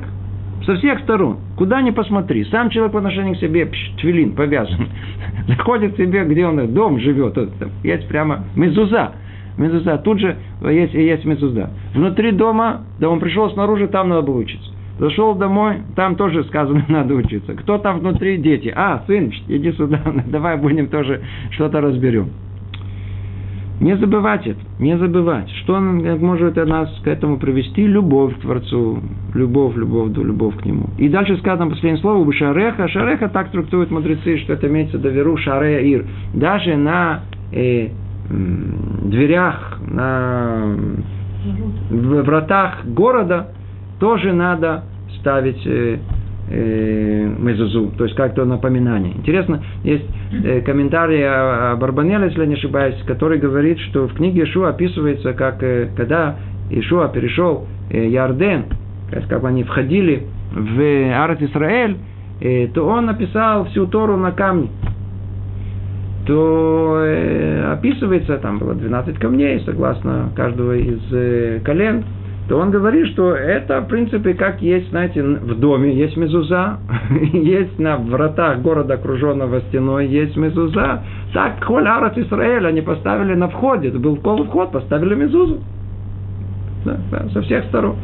со всех сторон, куда ни посмотри, сам человек по отношению к себе, пш, твилин повязан, заходит к себе, где он, дом живет, есть прямо мезуза, мезуза, тут же есть, есть мезуза. Внутри дома, да он пришел снаружи, там надо было учиться. Зашел домой, там тоже сказано, надо учиться. Кто там внутри, дети. А, сын, иди сюда, давай будем тоже что-то разберем. Не забывать это, не забывать. Что может нас к этому привести? Любовь к Творцу, любовь, любовь, любовь к Нему. И дальше сказано последнее слово, бы шареха. Шареха так трактуют мудрецы, что это имеется в виду шарея ир. Даже на э, дверях, на вратах города тоже надо ставить э, э, мезузу, то есть как-то напоминание. Интересно, есть э, комментарий о, о Барбанеле, если не ошибаюсь, который говорит, что в книге Ишуа описывается, как э, когда Ишуа перешел э, Ярден, как они входили в Арат Исраэль, э, то он написал всю Тору на камне то э, описывается, там было 12 камней, согласно каждого из э, колен, то он говорит, что это, в принципе, как есть, знаете, в доме есть мезуза, есть на вратах города, окруженного стеной, есть мезуза. Так, Холь Арат Исраэль, они поставили на входе, это был кол вход, поставили мезузу. Да, да, со всех сторон.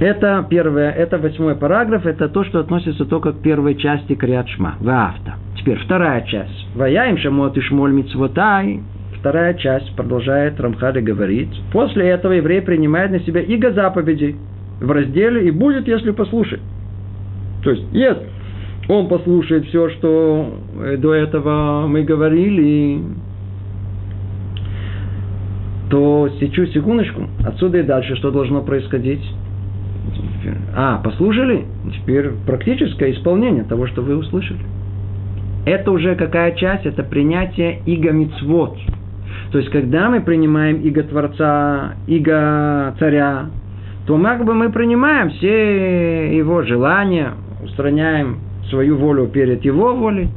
Это первое, это восьмой параграф, это то, что относится только к первой части Криадшма, Ваавта. Теперь вторая часть. Ваяем шамот и шмоль мицвотай. Вторая часть продолжает Рамхали говорить. После этого еврей принимает на себя иго заповедей в разделе и будет, если послушать. То есть, если он послушает все, что э, до этого мы говорили, то сейчас секундочку, отсюда и дальше что должно происходить? А, послушали? Теперь практическое исполнение того, что вы услышали. Это уже какая часть? Это принятие иго мицвод. То есть, когда мы принимаем иго Творца, иго Царя, то как бы мы принимаем все его желания, устраняем свою волю перед его волей.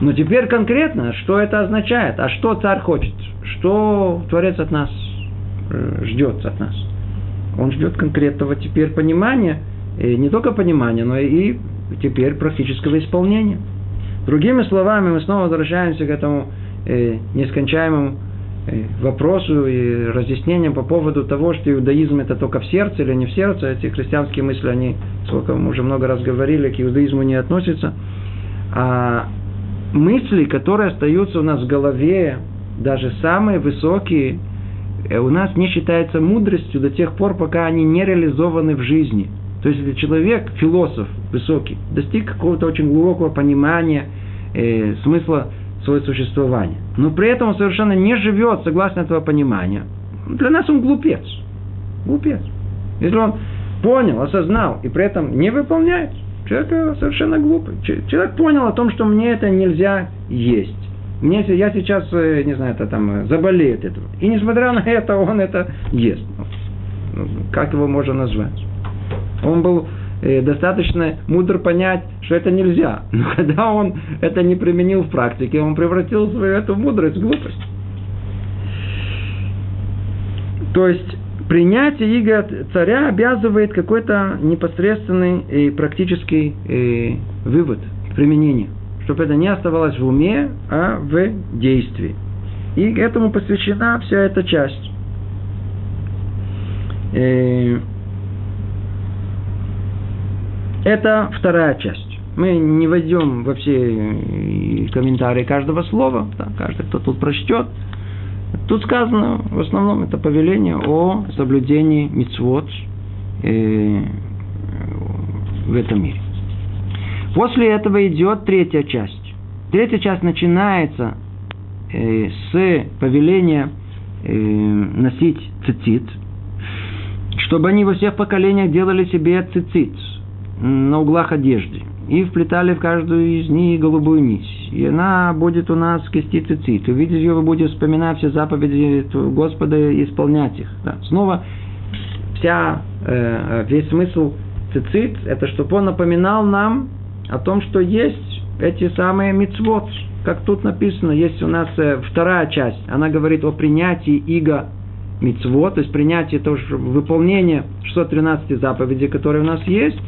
Но теперь конкретно, что это означает? А что царь хочет? Что Творец от нас э, ждет от нас? Он ждет конкретного теперь понимания, и не только понимания, но и теперь практического исполнения. Другими словами, мы снова возвращаемся к этому э, э, вопросу и разъяснениям по поводу того, что иудаизм это только в сердце или не в сердце. Эти христианские мысли, они, сколько мы уже много раз говорили, к иудаизму не относятся. А мысли, которые остаются у нас в голове, даже самые высокие, Э, у нас не считается мудростью до тех пор, пока они не реализованы в жизни. То есть, если человек, философ высокий, достиг какого-то очень глубокого понимания э, смысла своего существования, но при этом он совершенно не живет согласно этого понимания, для нас он глупец. Глупец. Если он понял, осознал и при этом не выполняет, человек совершенно глупый. Человек понял о том, что мне это нельзя есть. Мне, я сейчас, э, не знаю, это там э, заболеет этого. И несмотря на это, он это ест. Ну, как его можно назвать? Он был э, достаточно мудр понять, что это нельзя. Но когда он это не применил в практике, он превратил свою эту мудрость в глупость. То есть принятие иго царя обязывает какой-то непосредственный и практический вывод, применение чтобы это не оставалось в уме, а в действии. И этому посвящена вся эта часть. Э, это вторая часть. Мы не войдем во все комментарии каждого слова, да, каждый, кто тут прочтет. Тут сказано, в основном, это повеление о соблюдении мицвод э, в этом мире. После этого идет третья часть. Третья часть начинается э, с повеления э, носить цицит, чтобы они во всех поколениях делали себе цицит на углах одежды и вплетали в каждую из них голубую нить. И она будет у нас кисти цицит. Увидев ее, вы будете вспоминать все заповеди Господа и исполнять их. Да. Снова вся, э, весь смысл цицит, это чтобы он напоминал нам о том, что есть эти самые мицвод, как тут написано, есть у нас э, вторая часть, она говорит о принятии иго мицвод, то есть принятие того, выполнения 613 заповедей, которые у нас есть,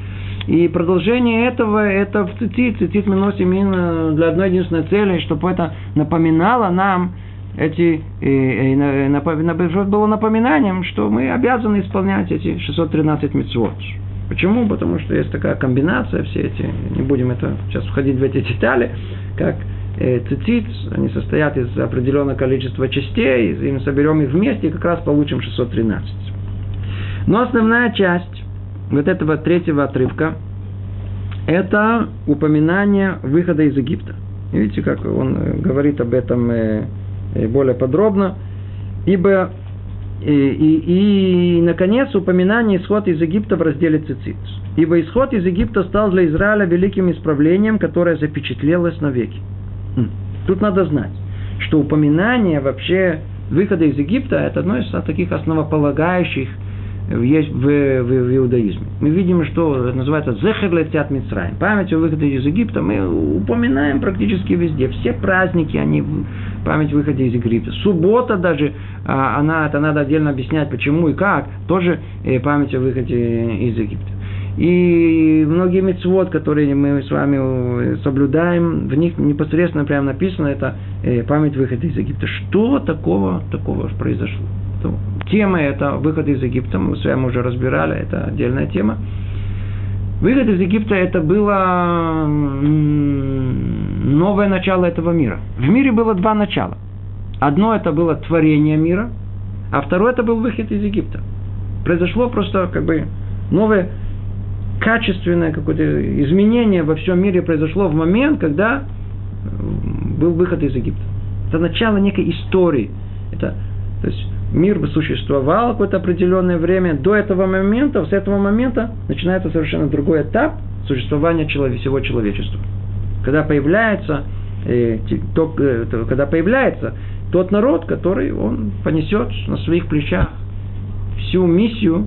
и продолжение этого, это в цицит. Цицит мы носим именно для одной единственной цели, чтобы это напоминало нам эти, и, и, было напоминанием, что мы обязаны исполнять эти 613 мецвод. Почему? Потому что есть такая комбинация, все эти, не будем это сейчас входить в эти детали, как э, цицит, они состоят из определенного количества частей, и мы соберем их вместе, и как раз получим 613. Но основная часть вот этого третьего отрывка – это упоминание выхода из Египта. Видите, как он э, говорит об этом э, э, более подробно. Ибо и, и, и, наконец, упоминание исход из Египта в разделе Цицит. Ибо исход из Египта стал для Израиля великим исправлением, которое запечатлелось навеки. Хм. Тут надо знать, что упоминание вообще выхода из Египта – это одно из таких основополагающих есть в, в, в иудаизме. Мы видим, что называется «Зехер летят Мицраем». Память о выходе из Египта мы упоминаем практически везде. Все праздники, они память о выходе из Египта. Суббота даже, а, она, это надо отдельно объяснять, почему и как, тоже э, память о выходе из Египта. И многие мецвод, которые мы с вами соблюдаем, в них непосредственно прямо написано, это э, память выхода из Египта. Что такого, такого произошло? Тема это выход из Египта, мы с вами уже разбирали, это отдельная тема. Выход из Египта это было новое начало этого мира. В мире было два начала. Одно это было творение мира, а второе это был выход из Египта. Произошло просто как бы новое качественное какое-то изменение во всем мире произошло в момент, когда был выход из Египта. Это начало некой истории. Это, то есть мир бы существовал какое-то определенное время. До этого момента, с этого момента начинается совершенно другой этап существования всего человечества. Когда появляется, э, то, э, когда появляется тот народ, который он понесет на своих плечах всю миссию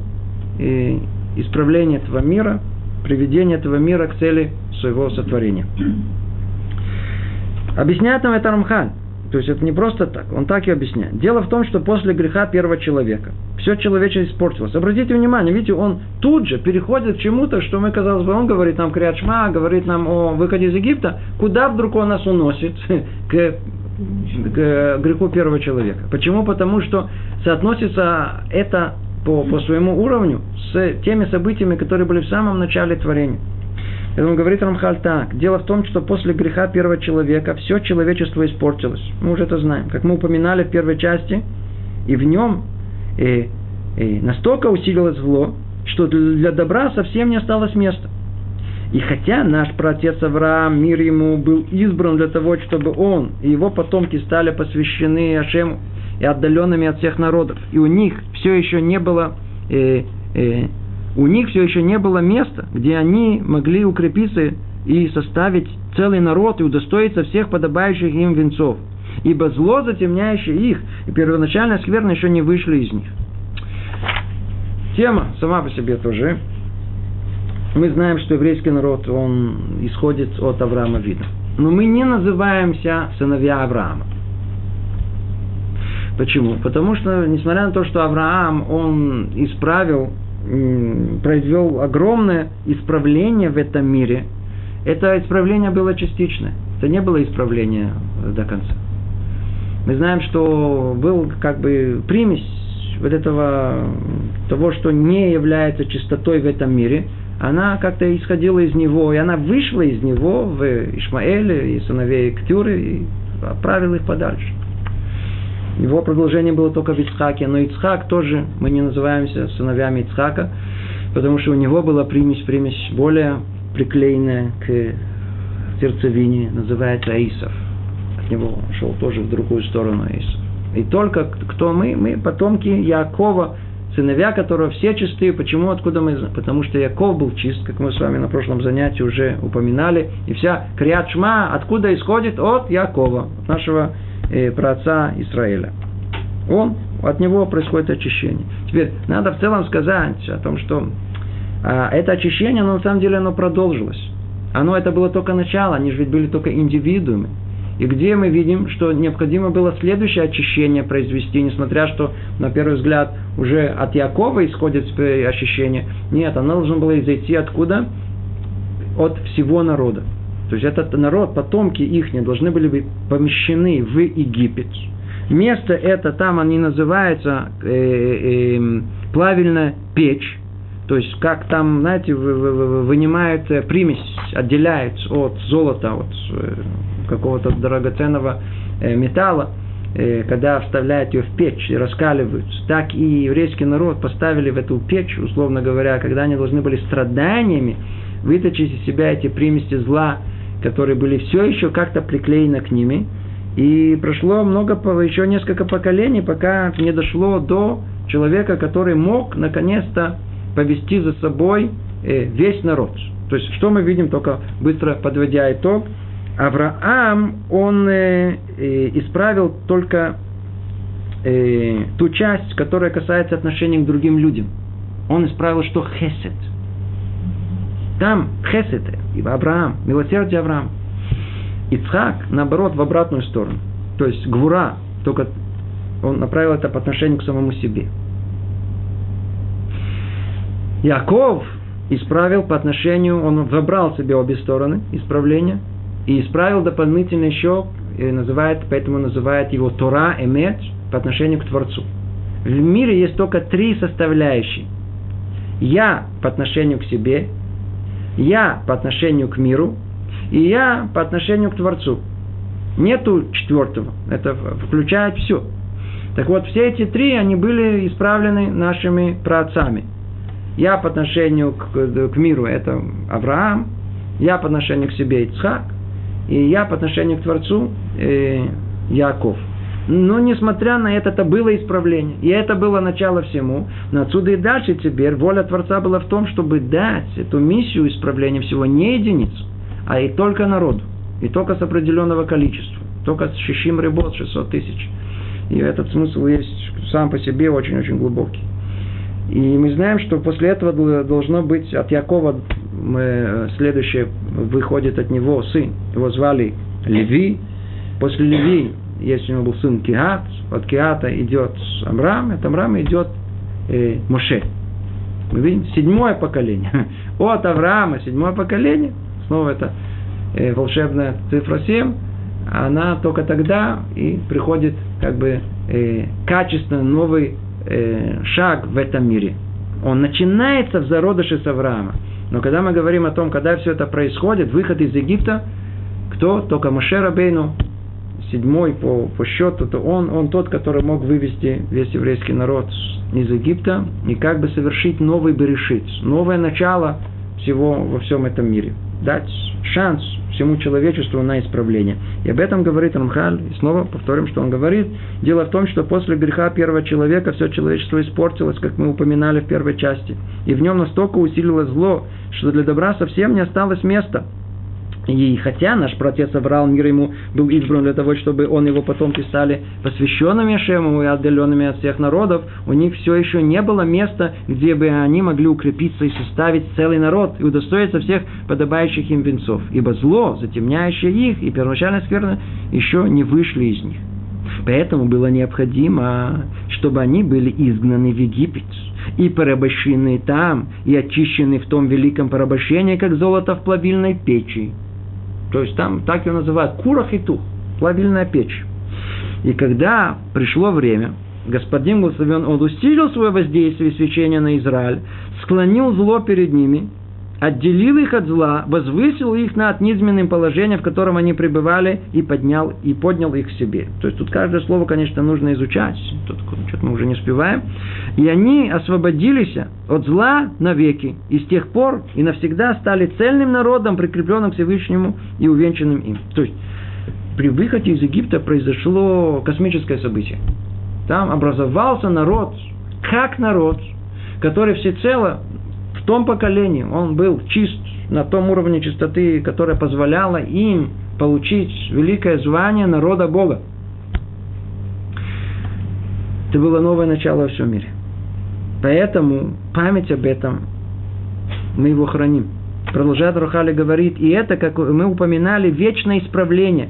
э, исправления этого мира, приведения этого мира к цели своего сотворения. Объясняет нам это Рамхан. То есть это не просто так, он так и объясняет. Дело в том, что после греха первого человека все человечество испортилось. Обратите внимание, видите, он тут же переходит к чему-то, что мы, казалось бы, он говорит нам Криачма, говорит нам о выходе из Египта, куда вдруг он нас уносит? К, к греху первого человека. Почему? Потому что соотносится это по, по своему уровню с теми событиями, которые были в самом начале творения. Поэтому говорит Рамхаль так. Дело в том, что после греха первого человека все человечество испортилось. Мы уже это знаем. Как мы упоминали в первой части, и в нем и, и настолько усилилось зло, что для добра совсем не осталось места. И хотя наш праотец Авраам, мир ему, был избран для того, чтобы он и его потомки стали посвящены Ашему и отдаленными от всех народов, и у них все еще не было э, э, у них все еще не было места, где они могли укрепиться и составить целый народ и удостоиться всех подобающих им венцов. Ибо зло, затемняющее их, и первоначальная скверна еще не вышли из них. Тема сама по себе тоже. Мы знаем, что еврейский народ, он исходит от Авраама вида. Но мы не называемся сыновья Авраама. Почему? Потому что, несмотря на то, что Авраам, он исправил произвел огромное исправление в этом мире, это исправление было частичное. Это не было исправление до конца. Мы знаем, что был как бы примесь вот этого, того, что не является чистотой в этом мире, она как-то исходила из него, и она вышла из него в Ишмаэле и сыновей Ктюры и отправила их подальше. Его продолжение было только в Ицхаке, но Ицхак тоже, мы не называемся сыновьями Ицхака, потому что у него была примесь, примесь более приклеенная к сердцевине, называется Аисов. От него шел тоже в другую сторону Аисов. И только кто мы? Мы потомки Якова, сыновья которого все чистые. Почему? Откуда мы? Потому что Яков был чист, как мы с вами на прошлом занятии уже упоминали. И вся Криат Шма откуда исходит? От Якова, от нашего э, праотца Израиля. Он, от него происходит очищение. Теперь, надо в целом сказать о том, что а, это очищение, оно на самом деле оно продолжилось. Оно это было только начало, они же ведь были только индивидуумы. И где мы видим, что необходимо было следующее очищение произвести, несмотря что, на первый взгляд, уже от Якова исходит очищение. Нет, оно должно было изойти откуда? От всего народа. То есть этот народ, потомки их должны были быть помещены в Египет. Место это там они называются э, э, плавильная печь. То есть, как там, знаете, вынимают э, примесь, отделяют от золота, от э, какого-то драгоценного э, металла, когда вставляют ее в печь и раскаливают. Так и еврейский народ поставили в эту печь, условно говоря, когда они должны были страданиями выточить из себя эти примеси зла, которые были все еще как-то приклеены к ними. И прошло много, еще несколько поколений, пока не дошло до человека, который мог наконец-то повести за собой э, весь народ. То есть, что мы видим, только быстро подводя итог, Авраам, он э, э, исправил только ту часть, которая касается отношений к другим людям. Он исправил что? Хесед. Там хесед, Авраам, милосердие Авраам. Ицхак, наоборот, в обратную сторону. То есть гвура, только он направил это по отношению к самому себе. Яков исправил по отношению, он выбрал себе обе стороны исправления и исправил дополнительно еще, и называет, поэтому называет его Тора, Эмет, по отношению к Творцу. В мире есть только три составляющие. Я по отношению к себе, я по отношению к миру, и я по отношению к Творцу. Нету четвертого. Это включает все. Так вот, все эти три, они были исправлены нашими праотцами. Я по отношению к, к миру – это Авраам, я по отношению к себе – Ицхак, и я по отношению к Творцу э, – Яков. Но, несмотря на это, это было исправление. И это было начало всему. Но отсюда и дальше теперь воля Творца была в том, чтобы дать эту миссию исправления всего не единицу, а и только народу. И только с определенного количества. Только с шишим рыбот, 600 тысяч. И этот смысл есть сам по себе очень-очень глубокий. И мы знаем, что после этого должно быть от Якова мы, следующее выходит от него сын. Его звали Леви. После Леви, если у него был сын Киат, от Киата идет Амрам, от Амрама идет э, Моше. Мы видим седьмое поколение. От Авраама седьмое поколение. Снова это э, волшебная цифра 7. Она только тогда и приходит как бы э, качественно новый э, шаг в этом мире. Он начинается в зародыше с Авраама. Но когда мы говорим о том, когда все это происходит, выход из Египта, кто? Только Машера Бейну, седьмой по, по счету, то он, он тот, который мог вывести весь еврейский народ из Египта и как бы совершить новый берешит, новое начало всего во всем этом мире. Дать шанс всему человечеству на исправление. И об этом говорит Рамхаль. И снова повторим, что он говорит. Дело в том, что после греха первого человека все человечество испортилось, как мы упоминали в первой части. И в нем настолько усилилось зло, что для добра совсем не осталось места – и хотя наш протец Авраам, мир ему, был избран для того, чтобы он его потомки стали посвященными Шему и отдаленными от всех народов, у них все еще не было места, где бы они могли укрепиться и составить целый народ и удостоиться всех подобающих им венцов. Ибо зло, затемняющее их, и первоначальная скверна еще не вышли из них. Поэтому было необходимо, чтобы они были изгнаны в Египет и порабощены там, и очищены в том великом порабощении, как золото в плавильной печи. То есть там так ее называют курах и тух, плавильная печь. И когда пришло время, господин благословен, он усилил свое воздействие и свечение на Израиль, склонил зло перед ними – отделил их от зла, возвысил их над низменным положением, в котором они пребывали, и поднял, и поднял их к себе. То есть тут каждое слово, конечно, нужно изучать. Тут что-то мы уже не успеваем. И они освободились от зла навеки, и с тех пор и навсегда стали цельным народом, прикрепленным к Всевышнему и увенчанным им. То есть при выходе из Египта произошло космическое событие. Там образовался народ, как народ, который всецело в том поколении он был чист на том уровне чистоты, которая позволяла им получить великое звание народа Бога. Это было новое начало во всем мире. Поэтому память об этом мы его храним. Продолжает Рухали говорит, и это, как мы упоминали, вечное исправление.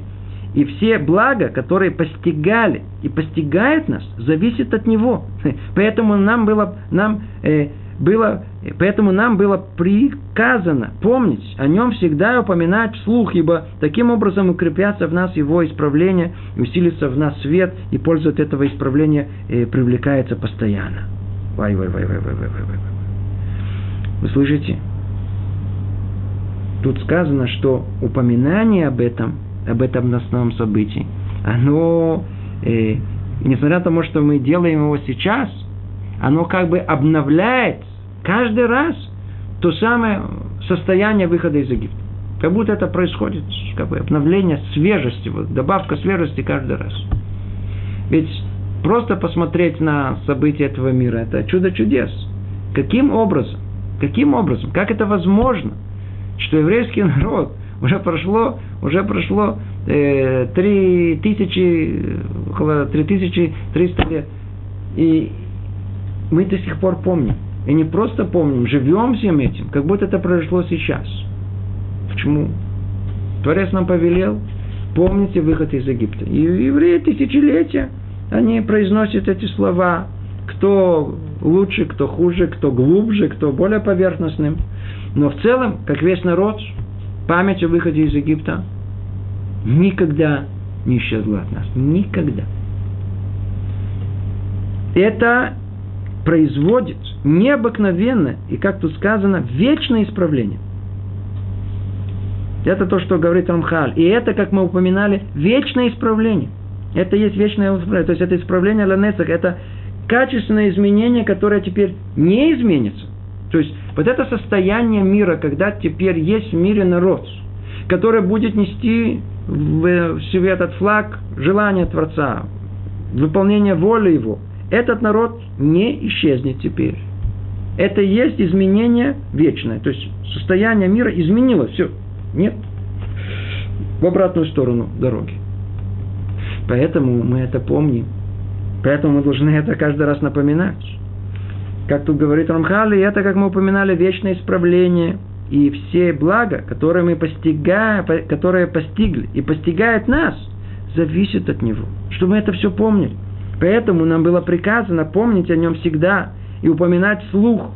И все блага, которые постигали и постигают нас, зависят от Него. Поэтому нам было, нам, э, было, поэтому нам было приказано помнить о нем всегда и упоминать вслух, ибо таким образом укрепятся в нас его исправление, и усилится в нас свет, и польза от этого исправления э, привлекается постоянно. Вай, вай, вай, вай, вай, вай, вай, вай. Вы слышите? Тут сказано, что упоминание об этом, об этом основном событии, оно, э, несмотря на то, что мы делаем его сейчас – оно как бы обновляет каждый раз то самое состояние выхода из Египта. Как будто это происходит, как бы обновление свежести, вот, добавка свежести каждый раз. Ведь просто посмотреть на события этого мира – это чудо чудес. Каким образом? Каким образом? Как это возможно, что еврейский народ уже прошло, уже прошло э, 3 тысячи, около 3300 лет, и мы до сих пор помним. И не просто помним, живем всем этим, как будто это произошло сейчас. Почему? Творец нам повелел, помните выход из Египта. И евреи тысячелетия, они произносят эти слова, кто лучше, кто хуже, кто глубже, кто более поверхностным. Но в целом, как весь народ, память о выходе из Египта никогда не исчезла от нас. Никогда. Это производит необыкновенное и, как тут сказано, вечное исправление. Это то, что говорит Рамхаль. И это, как мы упоминали, вечное исправление. Это есть вечное исправление. То есть это исправление Ланецах, это качественное изменение, которое теперь не изменится. То есть вот это состояние мира, когда теперь есть в мире народ, который будет нести в себе этот флаг желания Творца, выполнение воли Его – этот народ не исчезнет теперь. Это и есть изменение вечное. То есть состояние мира изменилось. Все. Нет. В обратную сторону дороги. Поэтому мы это помним. Поэтому мы должны это каждый раз напоминать. Как тут говорит Рамхали, это, как мы упоминали, вечное исправление и все блага, которые мы постигаем, которые постигли и постигает нас, зависит от него. Чтобы мы это все помнили. Поэтому нам было приказано помнить о нем всегда и упоминать вслух,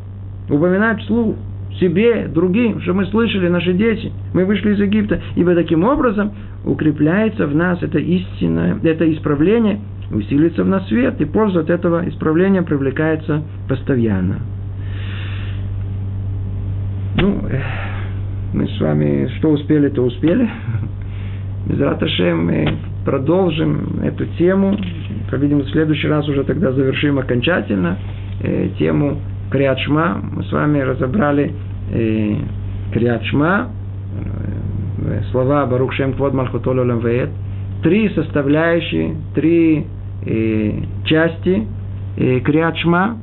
упоминать вслух себе, другим, что мы слышали, наши дети, мы вышли из Египта, ибо таким образом укрепляется в нас это истинное, это исправление, усилится в нас свет, и польза от этого исправления привлекается постоянно. Ну, мы с вами что успели, то успели. Без мы продолжим эту тему по-видимому, в следующий раз уже тогда завершим окончательно э, тему Криачма. Мы с вами разобрали э, Криачма, э, слова Барух Шем Квод Малхутол Олам три составляющие, три э, части э, Криачма,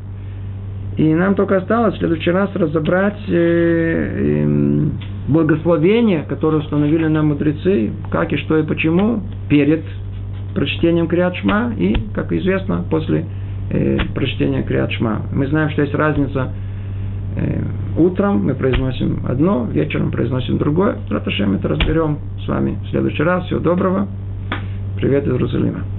и нам только осталось в следующий раз разобрать э, э, благословение, которое установили нам мудрецы, как и что и почему, перед прочтением Криадшма и, как известно, после э, прочтения Криадшма. Мы знаем, что есть разница э, утром мы произносим одно, вечером произносим другое. Раташем это разберем с вами в следующий раз. Всего доброго. Привет из Иерусалима.